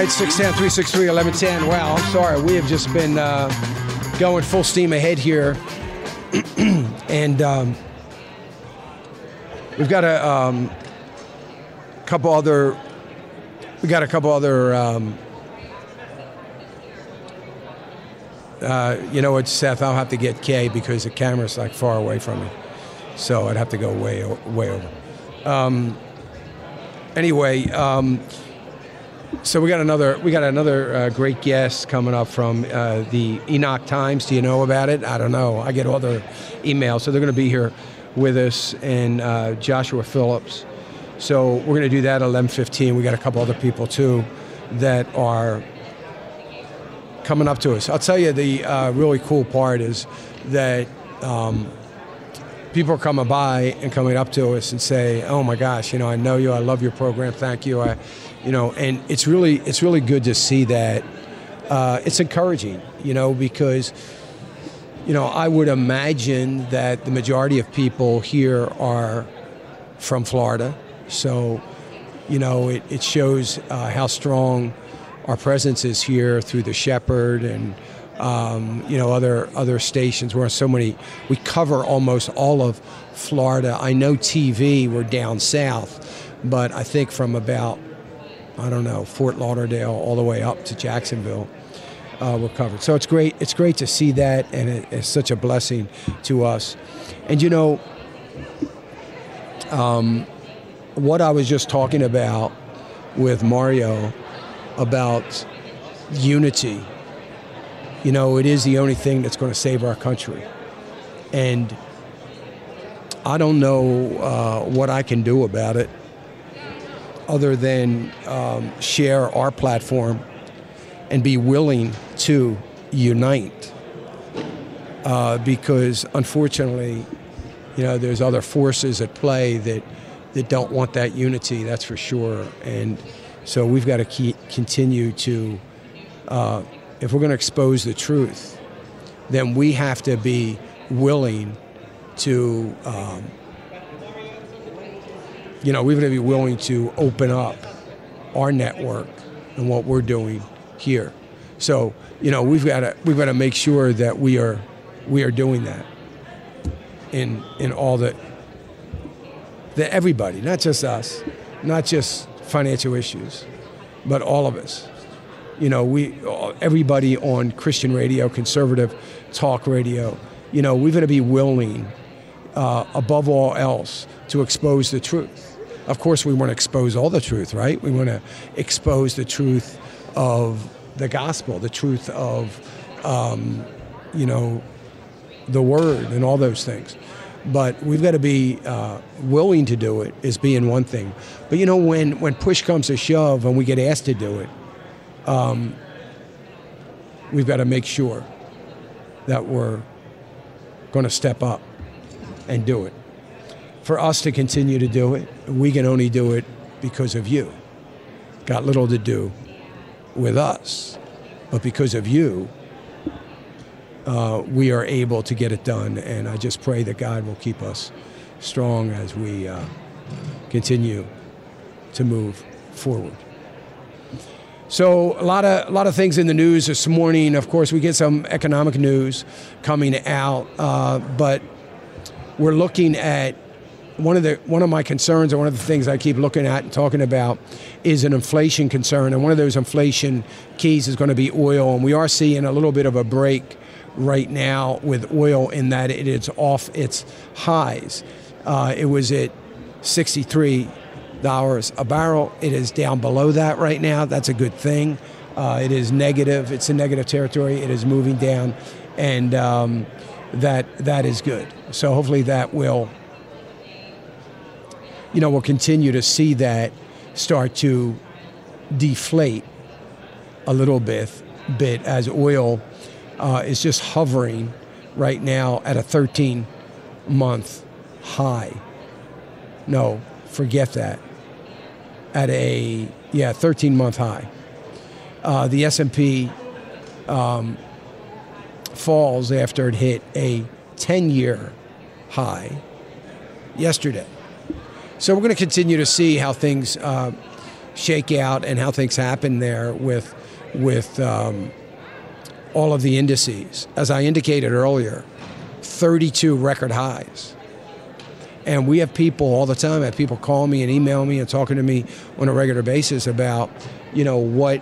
Right, 610 363 1110. Wow, I'm sorry. We have just been uh, going full steam ahead here. and um, we've got a um, couple other. We got a couple other. Um, uh, you know what, Seth? I'll have to get Kay because the camera's like far away from me, so I'd have to go way, way over. Um, anyway, um, so we got another we got another uh, great guest coming up from uh, the Epoch Times. Do you know about it? I don't know. I get all the emails, so they're going to be here with us, and uh, Joshua Phillips. So we're going to do that at eleven fifteen. We got a couple other people too that are coming up to us. I'll tell you the uh, really cool part is that um, people are coming by and coming up to us and say, "Oh my gosh, you know, I know you. I love your program. Thank you." I, you know, and it's really it's really good to see that. Uh, it's encouraging, you know, because you know I would imagine that the majority of people here are from Florida, so you know it, it shows uh, how strong our presence is here through the Shepherd and um, you know other other stations. We're on so many. We cover almost all of Florida. I know TV. We're down south, but I think from about I don't know Fort Lauderdale all the way up to Jacksonville. Uh, we're covered, so it's great. It's great to see that, and it, it's such a blessing to us. And you know, um, what I was just talking about with Mario about unity. You know, it is the only thing that's going to save our country. And I don't know uh, what I can do about it other than um, share our platform and be willing to unite. Uh, because unfortunately, you know, there's other forces at play that, that don't want that unity, that's for sure. And so we've got to keep, continue to, uh, if we're going to expose the truth, then we have to be willing to, um, you know, we're going to be willing to open up our network and what we're doing here. So, you know, we've got to we've got to make sure that we are we are doing that in in all the that everybody, not just us, not just financial issues, but all of us. You know, we everybody on Christian radio, conservative talk radio. You know, we've got to be willing, uh, above all else, to expose the truth. Of course, we want to expose all the truth, right? We want to expose the truth of the gospel, the truth of, um, you know, the word and all those things. But we've got to be uh, willing to do it is being one thing. But you know, when, when push comes to shove and we get asked to do it, um, we've got to make sure that we're going to step up and do it. For us to continue to do it, we can only do it because of you. Got little to do with us, but because of you, uh, we are able to get it done. And I just pray that God will keep us strong as we uh, continue to move forward. So a lot of a lot of things in the news this morning. Of course, we get some economic news coming out, uh, but we're looking at one of the one of my concerns and one of the things I keep looking at and talking about is an inflation concern, and one of those inflation keys is going to be oil, and we are seeing a little bit of a break right now with oil in that it is off its highs. Uh, it was at 63 dollars a barrel. It is down below that right now. That's a good thing. Uh, it is negative. It's in negative territory. It is moving down, and um, that that is good. So hopefully that will, you know, we'll continue to see that start to deflate a little bit, bit as oil uh, is just hovering right now at a 13 month high. No, forget that. At a yeah 13 month high. Uh, the S&P um, falls after it hit a 10 year high yesterday. So we're going to continue to see how things uh, shake out and how things happen there with with um, all of the indices. As I indicated earlier, 32 record highs. And we have people all the time, have people call me and email me and talking to me on a regular basis about, you know, what,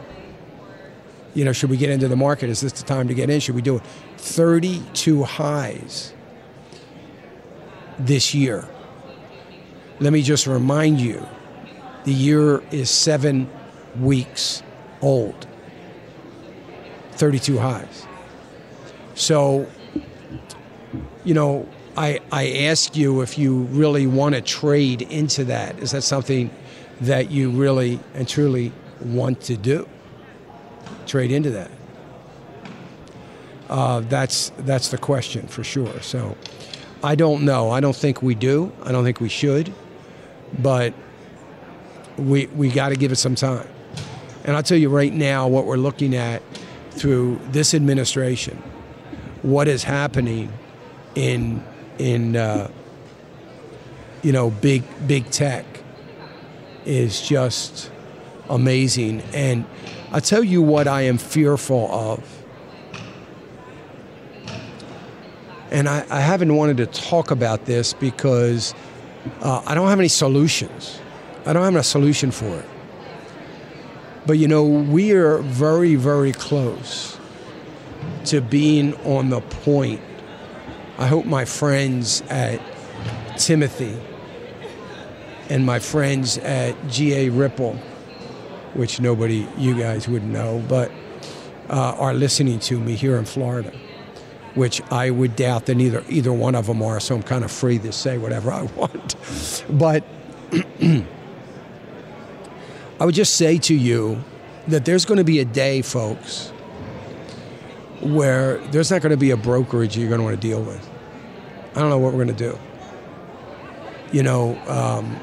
you know, should we get into the market? Is this the time to get in? Should we do it? 32 highs this year. Let me just remind you the year is seven weeks old. 32 highs. So, you know, I, I ask you if you really want to trade into that. Is that something that you really and truly want to do? Trade into that. Uh, that's that's the question for sure. So, I don't know. I don't think we do. I don't think we should, but we we got to give it some time. And I'll tell you right now what we're looking at through this administration, what is happening in in uh, you know big big tech is just amazing. And I tell you what I am fearful of. And I, I haven't wanted to talk about this because uh, I don't have any solutions. I don't have a solution for it. But you know, we are very, very close to being on the point. I hope my friends at Timothy and my friends at GA Ripple, which nobody, you guys would know, but uh, are listening to me here in Florida, which I would doubt that either either one of them are. So I'm kind of free to say whatever I want. But I would just say to you that there's going to be a day, folks, where there's not going to be a brokerage you're going to want to deal with. I don't know what we're going to do. You know, um,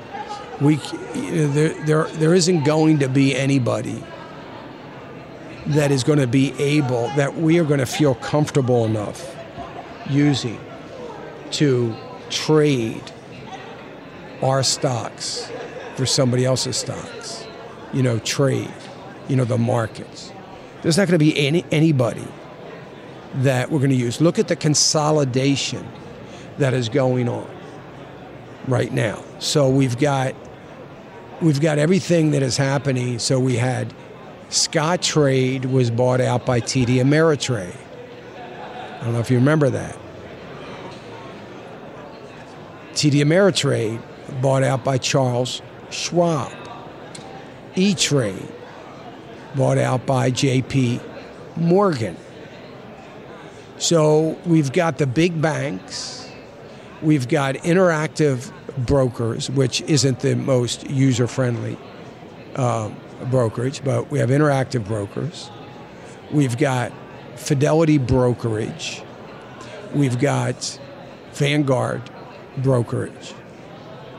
we you know, there, there there isn't going to be anybody that is going to be able that we are going to feel comfortable enough using to trade our stocks for somebody else's stocks. You know, trade. You know, the markets. There's not going to be any anybody that we're going to use. Look at the consolidation that is going on right now. So we've got we've got everything that is happening. So we had Scottrade was bought out by TD Ameritrade. I don't know if you remember that. TD Ameritrade bought out by Charles Schwab. E Trade bought out by JP Morgan. So we've got the big banks, we've got interactive brokers, which isn't the most user friendly um, brokerage, but we have interactive brokers. We've got Fidelity Brokerage. We've got Vanguard Brokerage.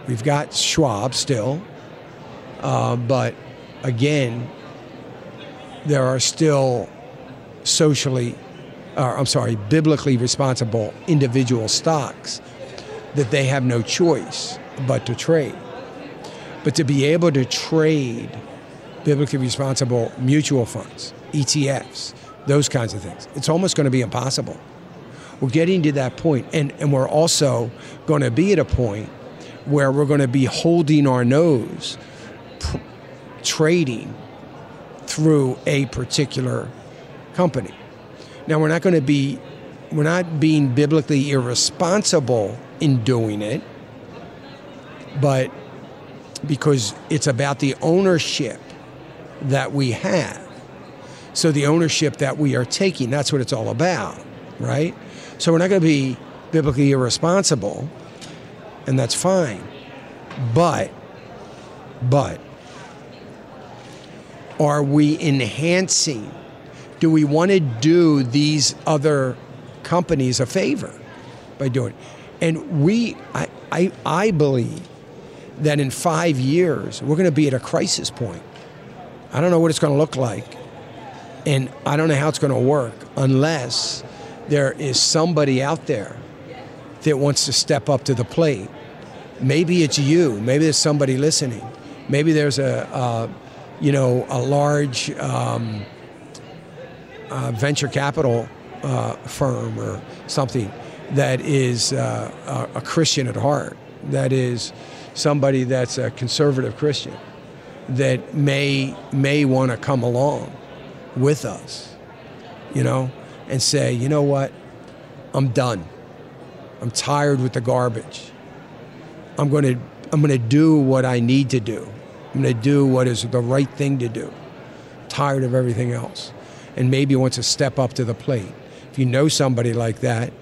We've got Schwab still. Uh, but again, there are still socially, or I'm sorry, biblically responsible individual stocks, that they have no choice but to trade. But to be able to trade biblically responsible mutual funds, ETFs, those kinds of things, it's almost going to be impossible. We're getting to that point, and, and we're also going to be at a point where we're going to be holding our nose pr- trading through a particular company. Now we're not going to be we're not being biblically irresponsible in doing it, but because it's about the ownership that we have. So the ownership that we are taking, that's what it's all about, right? So we're not going to be biblically irresponsible, and that's fine. But, but, are we enhancing? Do we want to do these other companies a favor by doing it? And we, I, I, I believe that in five years, we're going to be at a crisis point. I don't know what it's going to look like. And I don't know how it's going to work unless there is somebody out there that wants to step up to the plate. Maybe it's you. Maybe there's somebody listening. Maybe there's a, uh, you know, a large um, uh, venture capital uh, firm or something that is uh, a Christian at heart, that is somebody that's a conservative Christian, that may may want to come along with us, you know, and say, you know what, I'm done. I'm tired with the garbage. I'm going to I'm going to do what I need to do. I'm going to do what is the right thing to do. Tired of everything else. And maybe wants to step up to the plate. If you know somebody like that,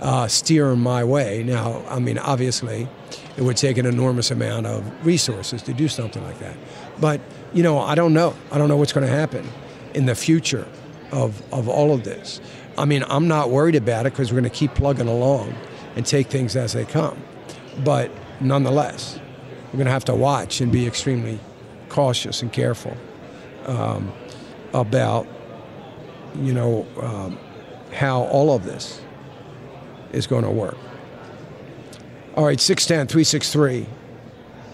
uh, steer them my way. Now, I mean, obviously, it would take an enormous amount of resources to do something like that. But, you know, I don't know. I don't know what's going to happen in the future of, of all of this. I mean, I'm not worried about it because we're going to keep plugging along and take things as they come. But nonetheless, we're going to have to watch and be extremely cautious and careful um, about, you know, um, how all of this is going to work. All right, 610 363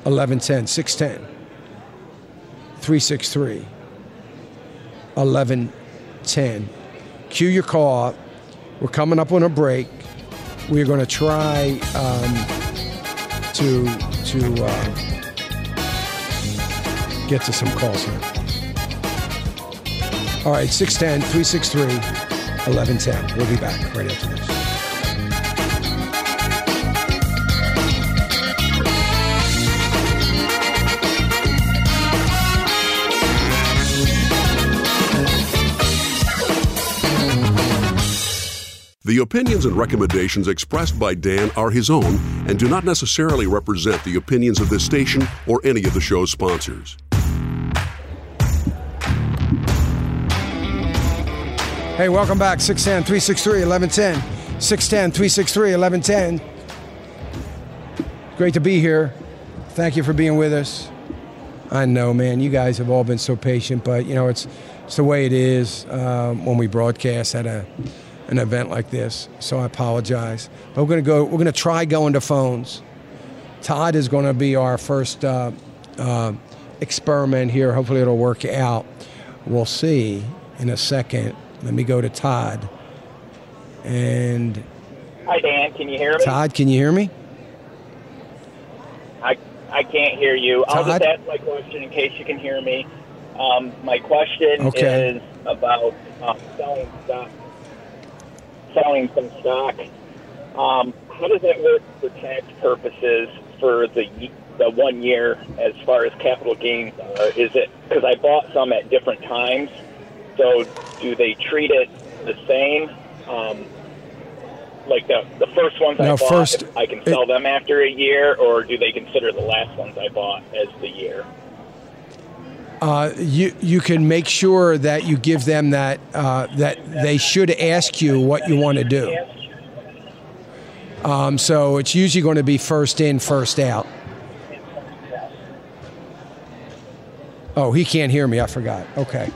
1110. 610 363 1110. Cue your call. We're coming up on a break. We're going to try um, to to uh, get to some calls here. All right, 610 363 1110. We'll be back right after this. The opinions and recommendations expressed by Dan are his own and do not necessarily represent the opinions of this station or any of the show's sponsors. Hey, welcome back. 610 363 1110. 610 363 1110. Great to be here. Thank you for being with us. I know, man, you guys have all been so patient, but you know, it's, it's the way it is um, when we broadcast at a an event like this, so I apologize. But we're going to go. We're going to try going to phones. Todd is going to be our first uh, uh, experiment here. Hopefully, it'll work out. We'll see in a second. Let me go to Todd. And hi, Dan. Can you hear me? Todd, can you hear me? I I can't hear you. Todd? I'll just ask my question in case you can hear me. Um, my question Okay. is about uh, selling stock selling some stock. Um, how does that work for tax purposes for the the one year as far as capital gains are? Is it because I bought some at different times? So do they treat it the same? Um, like the the first ones I bought, first- I can sell them after a year, or do they consider the last ones I bought as the year? Uh, you you can make sure that you give them that uh, that they should ask you what you want to do. Um, so it's usually going to be first in, first out. Oh, he can't hear me. I forgot. Okay.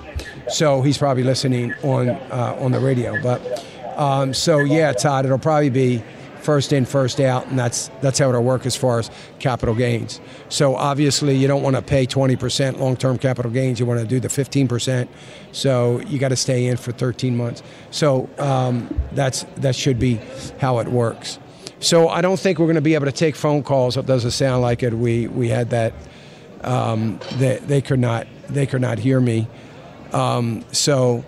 So he's probably listening on uh, on the radio. But um, so yeah, Todd, it'll probably be first in, first out, and that's that's how it'll work as far as capital gains. So obviously, you don't want to pay 20% long-term capital gains. You want to do the 15%. So you got to stay in for 13 months. So um, that's that should be how it works. So I don't think we're going to be able to take phone calls. It doesn't sound like it. We we had that. Um, they, they could not they could not hear me. Um, so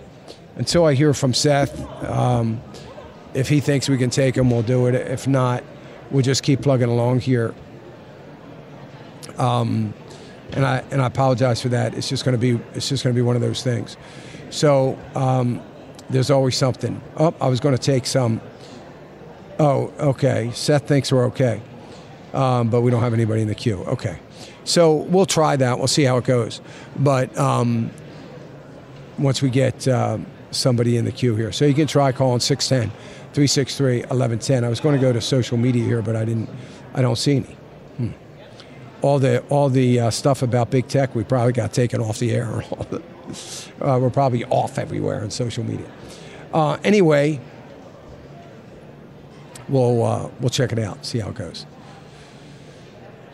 until I hear from Seth, um, if he thinks we can take him, we'll do it. If not, we'll just keep plugging along here. Um, and I and I apologize for that. It's just going to be it's just going to be one of those things. So um, there's always something. Oh, I was going to take some. Oh, okay. Seth thinks we're okay, um, but we don't have anybody in the queue. Okay, so we'll try that. We'll see how it goes. But um, once we get uh, somebody in the queue here, so you can try calling 610 363 1110. I was going to go to social media here, but I didn't. I don't see any. Hmm. All the all the uh, stuff about big tech, we probably got taken off the air. uh, we're probably off everywhere on social media. Uh, anyway, we'll uh, we'll check it out, see how it goes.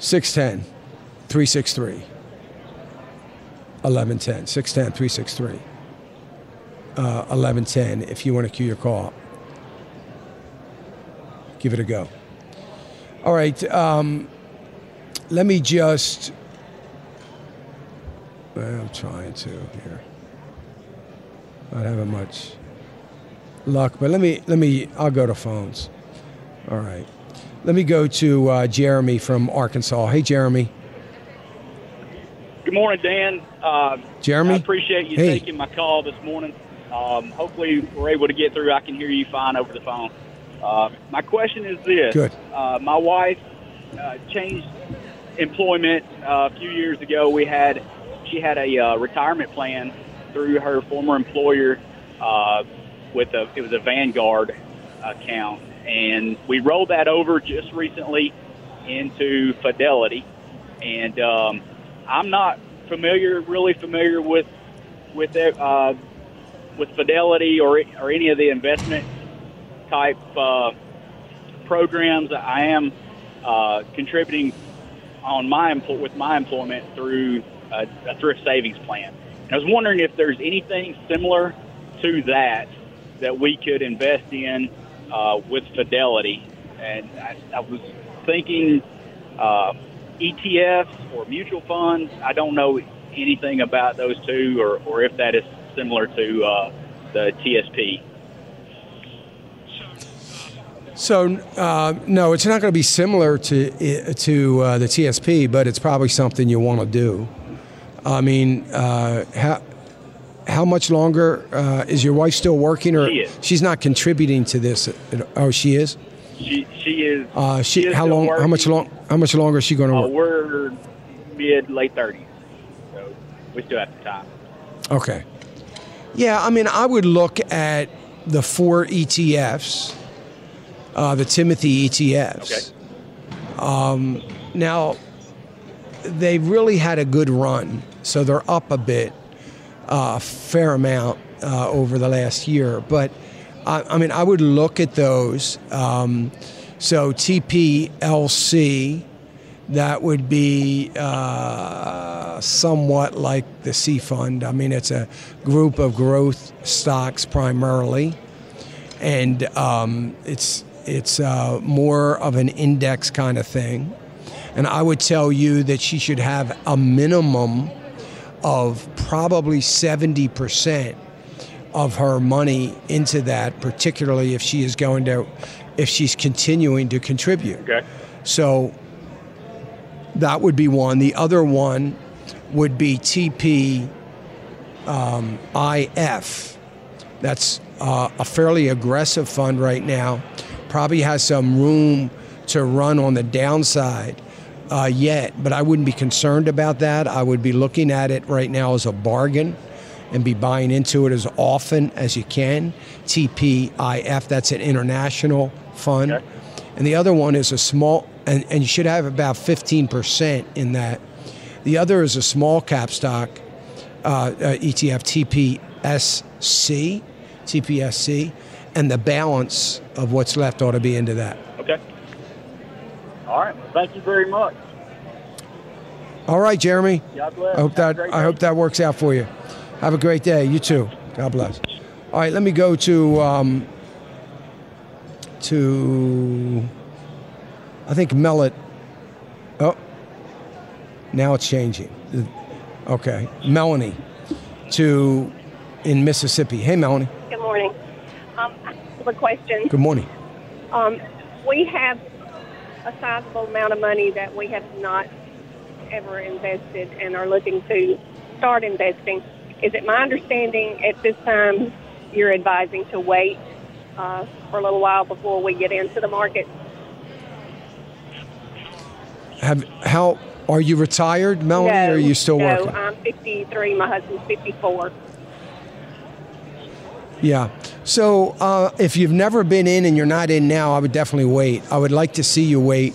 610 363 1110. 610 363 1110 if you want to queue your call. Give it a go. All right. Um, let me just. I'm trying to here. Not having much luck, but let me let me. I'll go to phones. All right. Let me go to uh, Jeremy from Arkansas. Hey, Jeremy. Good morning, Dan. Uh, Jeremy? I appreciate you Hey. taking my call this morning. Um, hopefully, we're able to get through. I can hear you fine over the phone. Uh, my question is this: Good. Uh, my wife uh, changed employment uh, a few years ago. We had she had a uh, retirement plan through her former employer uh, with a it was a Vanguard account, and we rolled that over just recently into Fidelity, and um, I'm not familiar, really familiar with with uh, with Fidelity or or any of the investment type uh, programs. I am uh, contributing on my with my employment through a, a thrift savings plan. And I was wondering if there's anything similar to that that we could invest in uh, with Fidelity. And I, I was thinking uh, ETFs or mutual funds. I don't know anything about those two, or, or if that is similar to uh, the TSP. So uh, no, it's not going to be similar to to uh, the TSP, but it's probably something you want to do. I mean, uh, how how much longer uh, is your wife still working, or She is. she's not contributing to this? Oh, she is. She she is. Uh, she, is how long? How much long? How much longer is she going to Uh, work? we're mid late thirties, so we still have some time. Okay. Yeah, I mean, I would look at the four ETFs, uh, the Timothy ETFs. Um, now, they really had a good run, so they're up a bit, uh, a fair amount uh, over the last year. But I, I mean, I would look at those. Um, so TPLC, that would be uh, somewhat like the C Fund. I mean, it's a group of growth stocks primarily, and um, it's it's uh, more of an index kind of thing. And I would tell you that she should have a minimum of probably seventy percent of her money into that, particularly if she is going to, if she's continuing to contribute. Okay. So that would be one. The other one would be TP um, IF. That's uh, a fairly aggressive fund right now. Probably has some room to run on the downside uh, yet, but I wouldn't be concerned about that. I would be looking at it right now as a bargain and be buying into it as often as you can. TPIF, that's an international fund. And the other one is a small, and, and you should have about 15% in that. The other is a small cap stock, uh, uh, ETF TPSC, TPSC, and the balance of what's left ought to be into that. Okay. All right. Well, Thank you very much. All right, Jeremy. God bless. I hope Have that I hope that works out for you. Have a great day. You too. God bless. All right, let me go to um, to I think Mellet. Oh, now it's changing. Okay, Melanie to in Mississippi. Hey, Melanie. Good morning. Um, I have a question. Good morning. Um, we have a sizable amount of money that we have not ever invested and are looking to start investing. Is it my understanding at this time you're advising to wait uh, for a little while before we get into the market? Have how are you retired, Melanie, no, or are you still no, working? I'm 53. My husband's 54. Yeah. So uh, if you've never been in and you're not in now, I would definitely wait. I would like to see you wait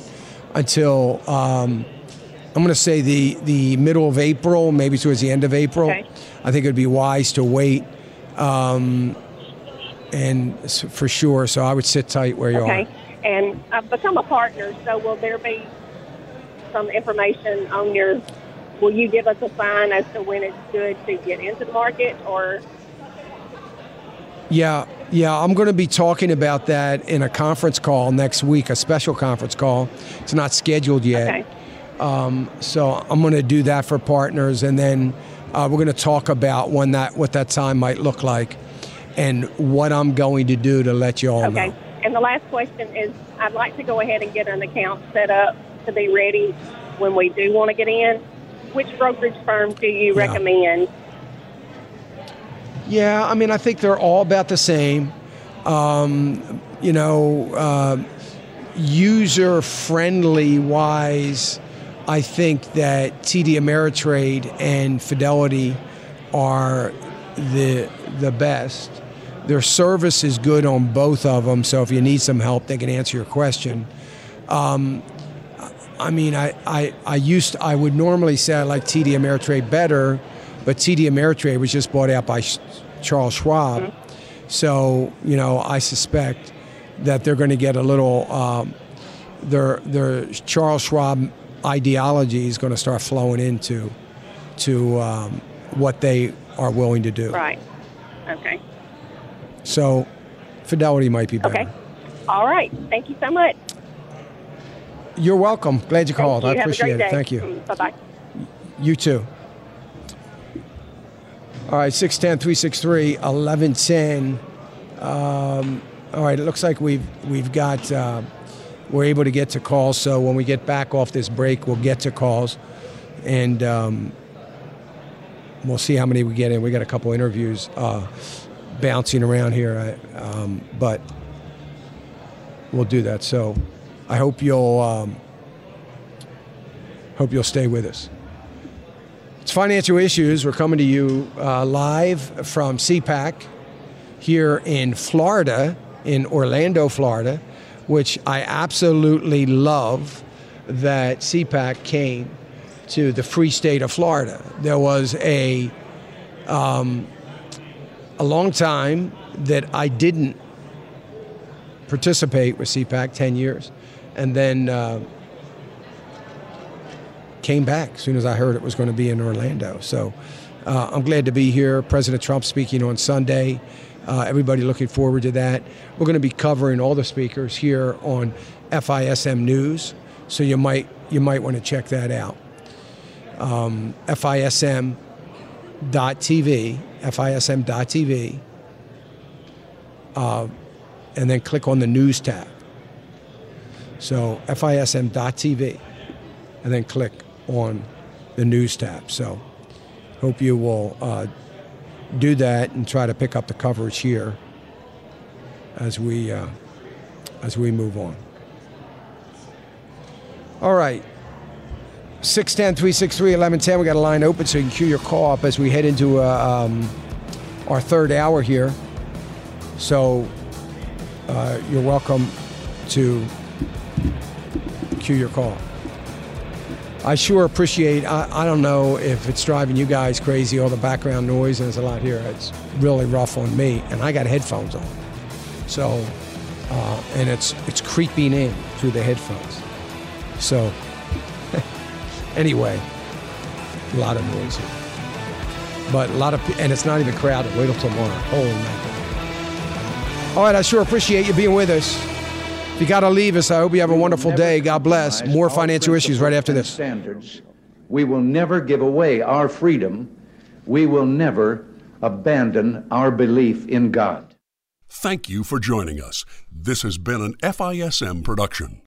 until um, I'm going to say the the middle of April, maybe towards the end of April. Okay. I think it would be wise to wait, um, and for sure. So I would sit tight where you Okay. are. And I've become a partner, so will there be some information on your? Will you give us a sign as to when it's good to get into the market, or Yeah, yeah, I'm going to be talking about that in a conference call next week, a special conference call. It's not scheduled yet. Okay. Um, so I'm going to do that for partners, and then uh, we're going to talk about when that what that time might look like, and what I'm going to do to let you all okay? know. Okay. And the last question is, I'd like to go ahead and get an account set up to be ready when we do want to get in. Which brokerage firm do you Yeah. recommend? Yeah, I mean, I think they're all about the same. Um, you know, uh, user friendly wise, I think that TD Ameritrade and Fidelity are the the best. Their service is good on both of them, so if you need some help, they can answer your question. Um, I mean, I, I, I used I would normally say I like TD Ameritrade better, but TD Ameritrade was just bought out by Sh- Charles Schwab, so you know I suspect that they're going to get a little um, their their Charles Schwab ideology is going to start flowing into to um, what they are willing to do. Right. Okay. So Fidelity might be better. Okay. All right. Thank you so much. You're welcome. Glad you called. Thank I you. Have appreciate it. Thank you. Bye bye. You too. All right, 610 363 1110. Um, all right, it looks like we've, we've got, uh, we're able to get to calls. So when we get back off this break, we'll get to calls. And um, we'll see how many we get in. We got a couple interviews uh, bouncing around here. Um, but we'll do that. So I hope you'll, um, hope you'll stay with us. It's Financial Issues. We're coming to you uh, live from CPAC here in Florida, in Orlando, Florida, which I absolutely love that CPAC came to the free state of Florida. There was a um, a long time that I didn't participate with CPAC, 10 years, and then uh, came back as soon as I heard it was going to be in Orlando. So uh, I'm glad to be here. President Trump speaking on Sunday. Uh, everybody looking forward to that. We're going to be covering all the speakers here on FISM News, so you might you might want to check that out. Um, FISM.TV, FISM.TV, uh, and then click on the News tab. So FISM.TV, and then click on the News tab. So hope you will uh, do that and try to pick up the coverage here as we uh, as we move on. All right. 610 363 1110. We got a line open so you can cue your call up as we head into uh, um, our third hour here. So uh, you're welcome to cue your call. I sure appreciate. I, I don't know if it's driving you guys crazy, all the background noise, and there's a lot here. It's really rough on me, and I got headphones on, so uh, and it's it's creeping in through the headphones. So anyway, a lot of noise here, but a lot of and it's not even crowded. Wait till tomorrow. Holy mackerel! All right, I sure appreciate you being with us. If you got to leave us, I hope you have a wonderful day. God bless. More financial issues right after this. Standards. We will never give away our freedom. We will never abandon our belief in God. Thank you for joining us. This has been an FISM production.